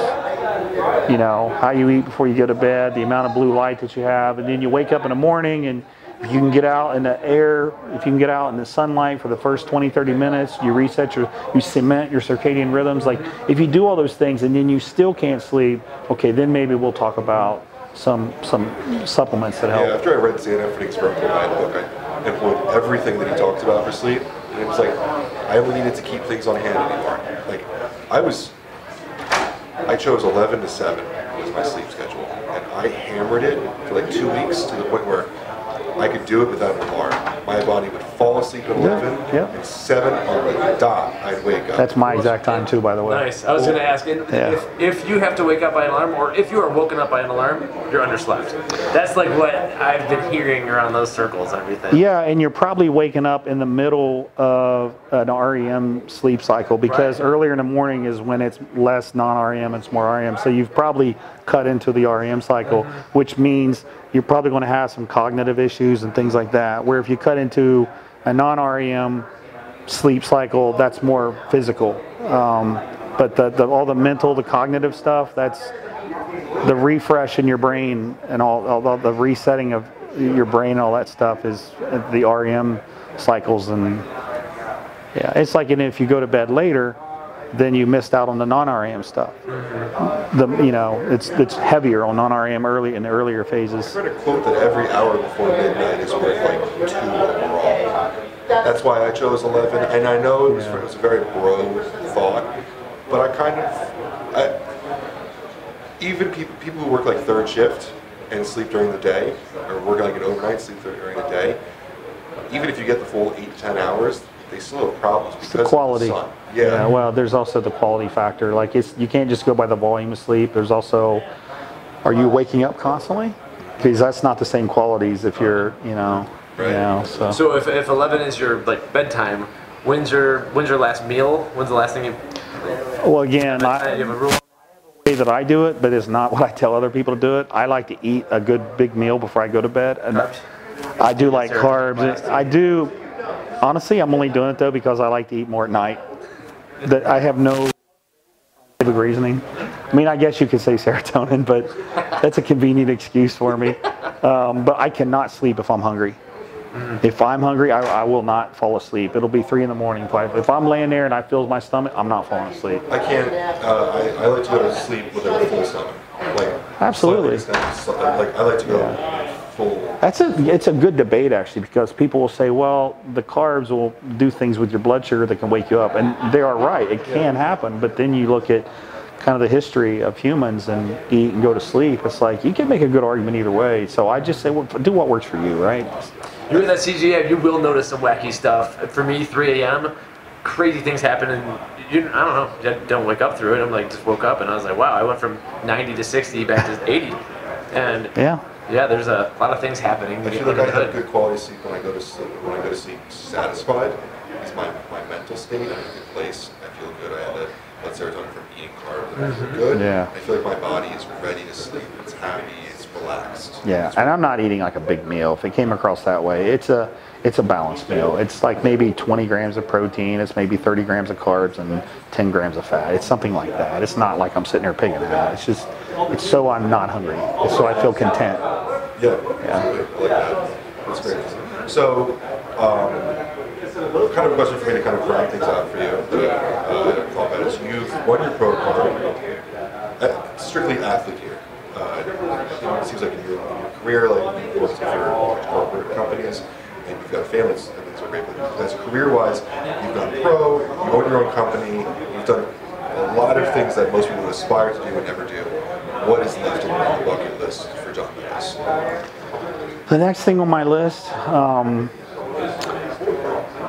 S3: you know, how you eat before you go to bed, the amount of blue light that you have, and then you wake up in the morning and if you can get out in the air, if you can get out in the sunlight for the first 20, 30 minutes, you reset your, you cement your circadian rhythms. Like if you do all those things and then you still can't sleep, okay, then maybe we'll talk about some some supplements that help.
S2: Yeah, after I read Xanax Experimental Diet book, I implement everything that he talked about for sleep. And it was like, I only needed to keep things on hand anymore. Like, I was, I chose 11 to 7 was my sleep schedule. And I hammered it for like two weeks to the point where I could do it without an alarm. My body would fall asleep at 11, yeah, yeah. and 7 on the dot, I'd wake up.
S3: That's my exact time too, by the way.
S4: Nice. I was going to ask, if, yeah. if you have to wake up by an alarm, or if you are woken up by an alarm, you're underslept. That's like what I've been hearing around those circles and everything.
S3: Yeah, and you're probably waking up in the middle of an REM sleep cycle because right. earlier in the morning is when it's less non-REM, it's more REM. So you've probably cut into the REM cycle, mm-hmm. which means you're probably going to have some cognitive issues and things like that. Where if you cut into a non-REM sleep cycle, that's more physical. Um, but the, the, all the mental, the cognitive stuff, that's the refresh in your brain and all, all the resetting of your brain all that stuff is the REM cycles and yeah, it's like if you go to bed later, then you missed out on the non-REM stuff. The you know it's it's heavier on non-REM early in the earlier phases.
S2: I read a quote that every hour before midnight is worth like two overall. That's why I chose 11, and I know it was, yeah. it was a very bro thought, but I kind of, I, even people people who work like third shift and sleep during the day, or work like an overnight, sleep during the day. Even if you get the full eight to ten hours, they still have problems because
S3: the quality.
S2: of the sun.
S3: Yeah.
S2: Yeah.
S3: Well, there's also the quality factor. Like it's you can't just go by the volume of sleep. There's also, are you waking up constantly? Because that's not the same qualities if you're, you know,
S2: Right.
S3: you know. So,
S4: So if, if 11 is your like bedtime, when's your when's your last meal? When's the last thing you?
S3: well, again, I,
S4: you have a rule.
S3: way that I do it, but it's not <laughs> what I tell other people to do it. I like to eat a good big meal before I go to bed, and
S4: Carbs?
S3: I do like carbs. I do. Honestly, I'm only doing it though because I like to eat more at night. That I have no scientific reasoning. I mean, I guess you could say serotonin, but that's a convenient excuse for me. Um, but I cannot sleep if I'm hungry. If I'm hungry, I, I will not fall asleep. It'll be three in the morning. If, I'm laying there and I feel my stomach, I'm not falling asleep.
S2: I can't. Uh, I, I like to go to sleep with a full stomach. Like
S3: Absolutely.
S2: Like I like to go full.
S3: That's a it's a good debate actually because people will say, well, the carbs will do things with your blood sugar that can wake you up, and they are right. It can happen, but then you look at kind of the history of humans and eat and go to sleep. It's like you can make a good argument either way. So I just say, well, do what works for you, right?
S4: You're in that CGM, you will notice some wacky stuff. For me, 3 a.m., crazy things happen, and you, I don't know, don't wake up through it. I'm like, just woke up, and I was like, wow, I went from 90 to 60 back to 80. And
S3: Yeah.
S4: Yeah, there's a lot of things happening.
S2: I
S4: when you
S2: feel like
S4: under
S2: I have good quality sleep when I go to sleep. When I go to sleep satisfied, is my, my mental state. I'm in a good place. I feel good. I have that blood serotonin from eating carbs. And I feel good.
S3: Yeah.
S2: I feel like my body is ready to sleep. It's happy. It's relaxed.
S3: Yeah, and I'm not eating like a big meal. If it came across that way, it's a it's a balanced meal. It's like maybe 20 grams of protein. It's maybe 30 grams of carbs and 10 grams of fat. It's something like that. It's not like I'm sitting here picking it out. It's just it's so I'm not hungry. It's so I feel content.
S2: Yeah, absolutely. I like that. That's great. So, um, kind of a question for me to kind of round things out for you uh, is you've won your pro card, uh, strictly athlete here. Uh, it seems like in your, in your career, like you've worked for corporate companies got a family, things are great. But as career-wise, you've gone pro, you own your own company, you've done a lot of things that most people aspire to do and never do. What is left on the bucket list for John Meadows?
S3: The next thing on my list, um,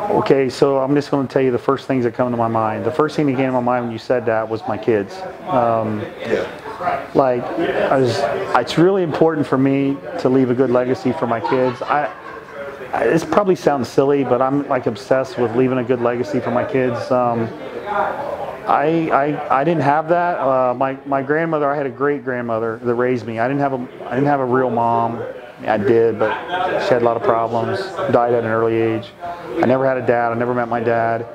S3: okay, so I'm just going to tell you the first things that come to my mind. The first thing that came to my mind when you said that was my kids. Um,
S2: Yeah.
S3: like I was, it's really important for me to leave a good legacy for my kids. I this probably sounds silly, but I'm like obsessed with leaving a good legacy for my kids. Um, I, I I didn't have that. Uh, my my grandmother, I had a great grandmother that raised me. I didn't have a I didn't have a real mom. I did, but she had a lot of problems. Died at an early age. I never had a dad. I never met my dad.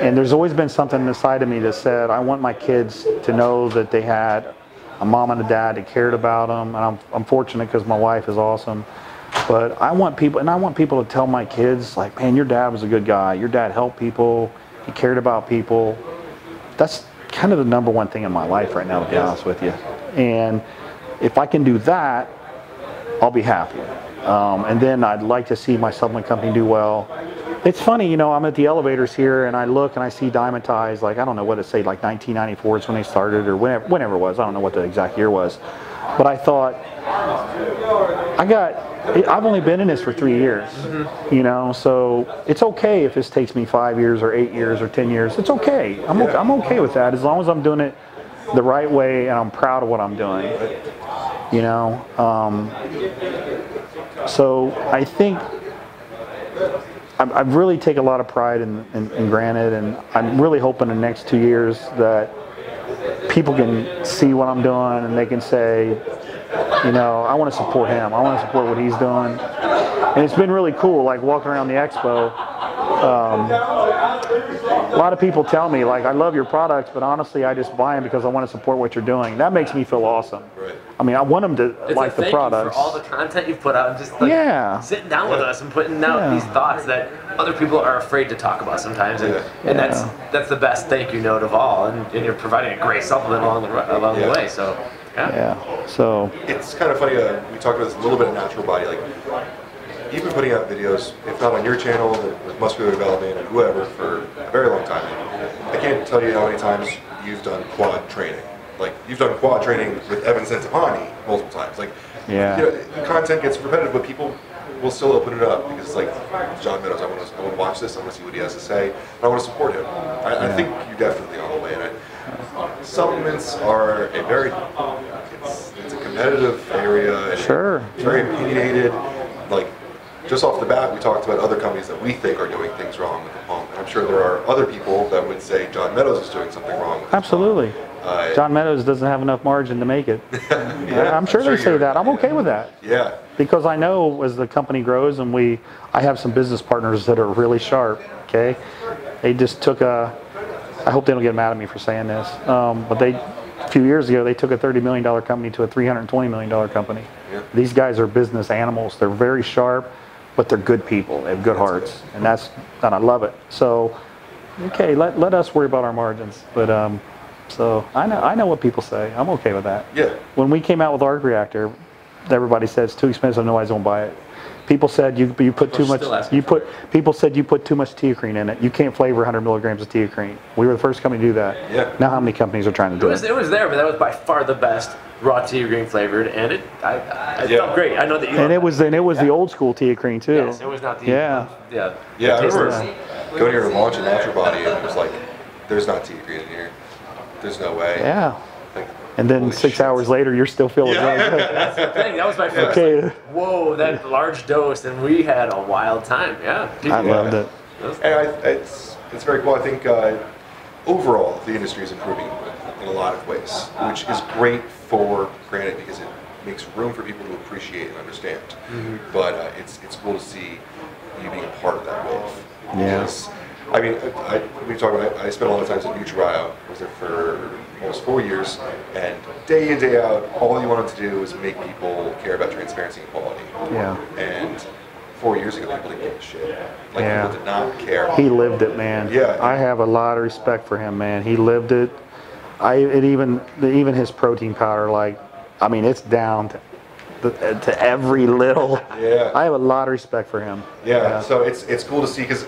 S3: And there's always been something inside of me that said, I want my kids to know that they had a mom and a dad that cared about them. And I'm, I'm fortunate because my wife is awesome. But I want people, and I want people to tell my kids, like, man, your dad was a good guy. Your dad helped people. He cared about people. That's kind of the number one thing in my life right now, to be honest with you. And if I can do that, I'll be happy. Um, and then I'd like to see my supplement company do well. It's funny, you know, I'm at the elevators here and I look and I see Dymatize, like, I don't know what to say, like 1994 is when they started or whenever, whenever it was. I don't know what the exact year was. But I thought, I got, I've only been in this for three years, you know, so it's okay if this takes me five years or eight years or 10 years. It's okay. I'm, okay. I'm okay with that as long as I'm doing it the right way and I'm proud of what I'm doing you know. Um, so I think I, I really take a lot of pride in, in, in Granite, and I'm really hoping the next two years that people can see what I'm doing and they can say, you know, I want to support him. I want to support what he's doing. And it's been really cool, like walking around the expo. Um, a lot of people tell me, like, I love your products, but honestly, I just buy them because I want to support what you're doing. That makes me feel awesome.
S2: Right.
S3: I mean, I want them to
S4: It's
S3: like
S4: a
S3: the
S4: thank
S3: products.
S4: You for all the content you've put out and just like
S3: Yeah.
S4: sitting down with us and putting out
S3: Yeah.
S4: these thoughts that other people are afraid to talk about sometimes, and,
S2: Yeah.
S4: and that's
S3: Yeah.
S4: that's the best thank you note of all, and, and you're providing a great supplement along the along
S2: Yeah.
S4: the way. So yeah.
S3: yeah. So
S2: It's kind of funny. Uh, we talked about this a little bit of natural body. Like you've been putting out videos, if not on your channel, then with muscular development and whoever for a very long time. I can't tell you how many times you've done quad training. Like you've done quad training with Evan Centopani multiple times. Like
S3: Yeah.
S2: you know, the content gets repetitive, but people will still open it up because it's like John Meadows. I want to, I want to watch this. I want to see what he has to say. And I want to support him. I, I think you're definitely on the way. And I, supplements are a very it's, it's a competitive area.
S3: Sure.
S2: It's very opinionated. Like just off the bat, we talked about other companies that we think are doing things wrong with the pump, and I'm sure there are other people that would say John Meadows is doing something wrong. With.
S3: Absolutely.
S2: Uh,
S3: John Meadows doesn't have enough margin to make it. <laughs>
S2: yeah,
S3: I'm sure they say that. I'm okay with that.
S2: Yeah,
S3: because I know as the company grows and we, I have some business partners that are really sharp. Okay, they just took a. I hope they don't get mad at me for saying this, um, but they, a few years ago, they took a thirty million dollar company to a three hundred twenty million dollar company.
S2: Yeah.
S3: These guys are business animals. They're very sharp, but they're good people. They have good hearts, and that's and I love it. So, okay, let let us worry about our margins, but um, so I know I know what people say. I'm okay with that
S2: yeah.
S3: when we came out with arc reactor, everybody said it's too expensive. Nobody's gonna buy it. People said you you put too much. You put people said you put too much TeaCrine in it. You can't flavor 100 milligrams of TeaCrine. We were the first company to do that.
S2: Yeah.
S3: Now how many companies are trying to
S4: It
S3: do
S4: was,
S3: it?
S4: it was there, but that was by far the best raw TeaCrine flavored, and it I, I
S2: Yeah.
S4: felt great. I know that you.
S3: And it was and it was the old school TeaCrine too.
S4: Yes, it was not the.
S3: Yeah.
S4: Yeah.
S2: Yeah, I
S4: the taste
S2: remember
S4: was-
S2: going here to launch an Ultra Body, and it was like, "There's not tea green in here. There's no way."
S3: Yeah.
S2: Like,
S3: And then
S2: holy
S3: six
S2: shit.
S3: hours later, you're still feeling
S2: Yeah.
S3: really good. <laughs>
S4: That's the thing. That was my first.
S3: Okay.
S4: like, whoa, that large dose, and we had a wild time. Yeah.
S3: I loved it.
S2: And I, it's it's very cool. I think uh, overall the industry is improving in a lot of ways, which is great for Granite because it makes room for people to appreciate and understand. But uh, it's it's cool to see you being a part of that wave.
S3: Yeah.
S2: I mean, I, I, we talk about. I spent a lot of times at NutraBio. I was there for almost four years, and day in day out, all you wanted to do was make people care about transparency and quality.
S3: Yeah.
S2: And four years ago, people didn't give a shit. Like
S3: Yeah.
S2: people did not care.
S3: He lived it, man.
S2: Yeah.
S3: I have a lot of respect for him, man. He lived it. I it even even his protein powder, like, I mean, it's down to to every little.
S2: Yeah.
S3: I have a lot of respect for him.
S2: Yeah, so it's it's cool to see because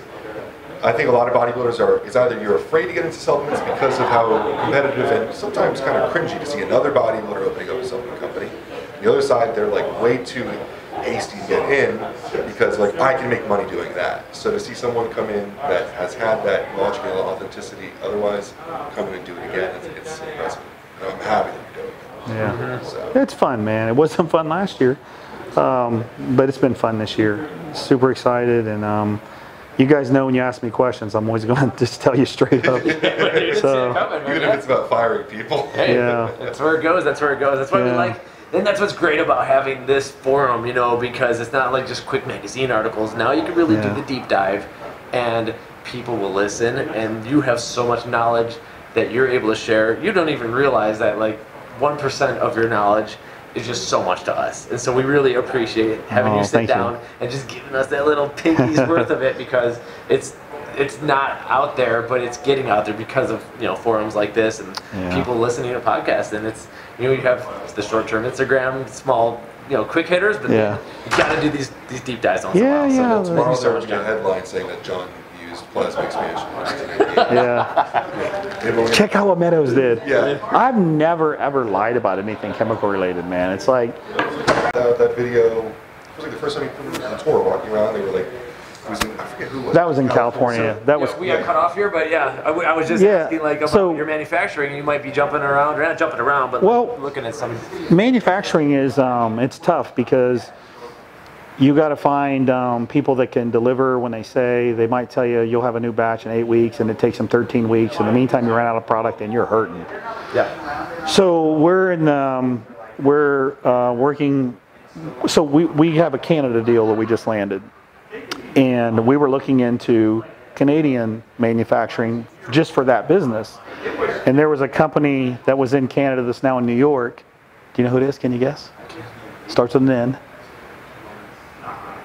S2: I think a lot of bodybuilders are is either you're afraid to get into supplements because of how competitive and sometimes kind of cringy to see another bodybuilder opening up a supplement company. The other side, they're like way too hasty to get in because like I can make money doing that. So to see someone come in that has had that logic and authenticity, otherwise come in and do it again, it's, it's impressive. And I'm happy that you're doing
S3: Yeah.
S2: it. So
S3: It's fun, man. It wasn't fun last year, um, but it's been fun this year. Super excited, and um, you guys know when you ask me questions, I'm always <laughs> going to just tell you straight up. <laughs>
S4: You
S3: So-
S4: it coming,
S2: even if it's about firing people.
S4: Hey,
S3: Yeah.
S4: That's where it goes. That's where it goes. That's why we
S3: Yeah.
S4: like. And that's what's great about having this forum, you know, because it's not like just quick magazine articles. Now you can really
S3: Yeah.
S4: do the deep dive, and people will listen, and you have so much knowledge that you're able to share. You don't even realize that like one percent of your knowledge is just so much to us, and so we really appreciate having
S3: Oh,
S4: you sit
S3: thank you.
S4: down and just giving us that little pinky's worth of it because it's it's not out there, but it's getting out there because of you know forums like this and
S3: Yeah.
S4: people listening to podcasts. And it's you know you have the short term Instagram, small you know quick hitters, but
S3: Yeah.
S4: you got to do these these deep dives on.
S3: Yeah,
S4: in a
S3: yeah,
S4: So that's
S2: Tomorrow there
S4: so
S2: will
S4: much
S2: be a headline saying that John used plasma expansion.
S3: Yeah.
S2: It
S3: Check out what Meadows did.
S2: Yeah.
S3: I've never ever lied about anything chemical related, man. It's like,
S2: That, that video it was like the first time he put on tour walking around. They were like, it was in, I forget who was.
S3: that was in California. That was
S4: we got cut off here, but yeah, I was just
S3: Yeah,
S4: asking like about
S3: so-
S4: your manufacturing. You might be jumping around, or not jumping around, but
S3: Well-
S4: like, looking at some.
S3: manufacturing is um, it's tough because you got to find um, people that can deliver when they say they might tell you you'll have a new batch in eight weeks and it takes them 13 weeks in the meantime you run out of product and you're hurting
S4: Yeah.
S3: so we're in um, we're uh, working so we, we have a canada deal that we just landed and we were looking into canadian manufacturing just for that business. And there was a company that was in canada that's now in new york. Do you know who it is? Can you guess? Starts with an n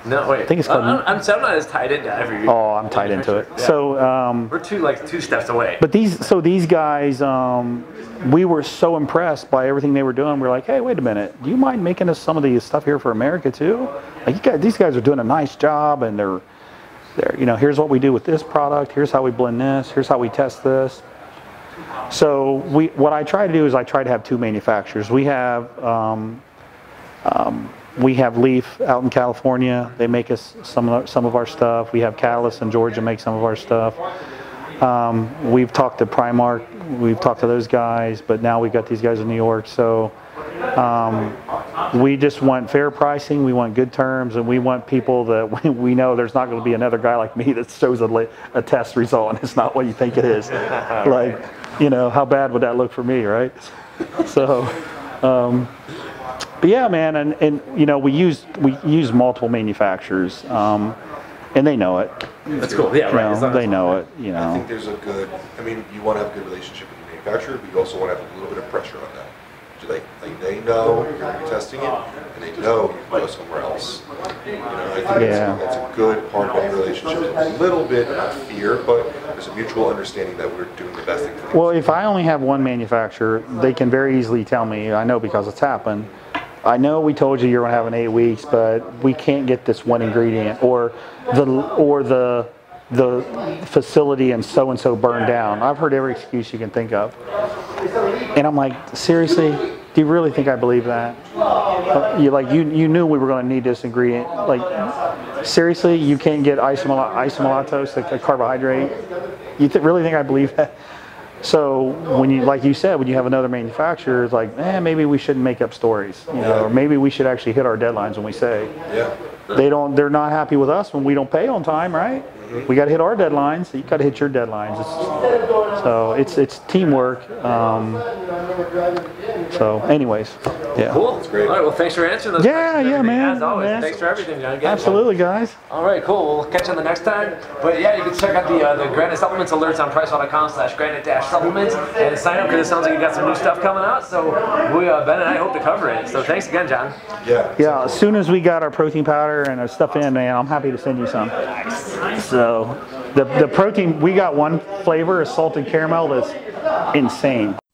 S4: No, wait. I
S3: think it's called-
S4: I'm, I'm, so I'm not as tied into every.
S3: oh i'm tied into it
S4: Yeah.
S3: so um,
S4: we're two like two steps away.
S3: But these, so these guys, um, we were so impressed by everything they were doing. We're like, hey, wait a minute, do you mind making us some of the stuff here for America too? Like, you guys, these guys are doing a nice job, and they're, they're, you know, here's what we do with this product. Here's how we blend this. Here's how we test this. So we, what I try to do is I try to have two manufacturers. We have um, um, we have Leaf out in California. They make us some of our, some of our stuff. We have Catalyst in Georgia make some of our stuff. Um, we've talked to Primark. We've talked to those guys, but now we've got these guys in New York. So um, we just want fair pricing. We want good terms, and we want people that we, <laughs> we know there's not going to be another guy like me that shows a, a test result and it's not what you think it is. <laughs> like, you know, how bad would that look for me, right? So. Um, but yeah, man, and, and you know we use we use multiple manufacturers, um, and they know it.
S4: That's cool. Yeah, right.
S3: Know, they know it. You
S2: I think there's a good, I mean, you want to have a good relationship with your manufacturer, but you also want to have a little bit of pressure on them. So Like, like they know you're going to be testing it, and they know you can go somewhere else. You know, I think
S3: Yeah.
S2: that's, that's a good part of any relationship. A little bit of fear, but there's a mutual understanding that we're doing the best thing for.
S3: Well, if I only have one manufacturer, they can very easily tell me. I know because it's happened. I know we told you you're going to have an eight weeks, but we can't get this one ingredient, or the or the the facility and so and so burned down. I've heard every excuse you can think of, and I'm like, seriously, do you really think I believe that? Uh, You like you you knew we were going to need this ingredient. Like seriously, you can't get isomala- isomaltose, like a carbohydrate. You th- really think I believe that? So when you, like you said, when you have another manufacturer, it's like, eh, maybe we shouldn't make up stories, you know, or maybe we should actually hit our deadlines when we say.
S2: Yeah.
S3: They don't, they're not happy with us when we don't pay on time, right? We got to hit our deadlines. So you got to hit your deadlines. It's, so it's it's teamwork. Um, so, anyways, yeah.
S4: Cool. That's
S2: great.
S4: All right. Well, thanks for answering those.
S3: Yeah,
S4: questions and
S3: yeah, man,
S4: As always,
S3: man.
S4: thanks for everything, John. Again.
S3: Absolutely, guys.
S4: All right, cool. We'll catch you on the next time. But yeah, you can check out the uh, the Granite Supplements alerts on priceplow.com slash granite dash supplements and sign up because it sounds like you got some new stuff coming out. So we, uh, Ben and I hope to cover it. So thanks again, John.
S2: Yeah.
S3: Yeah, as soon as we got our protein powder and our stuff in, man, I'm happy to send you some. Nice. So the the protein we got one flavor is salted caramel that's insane.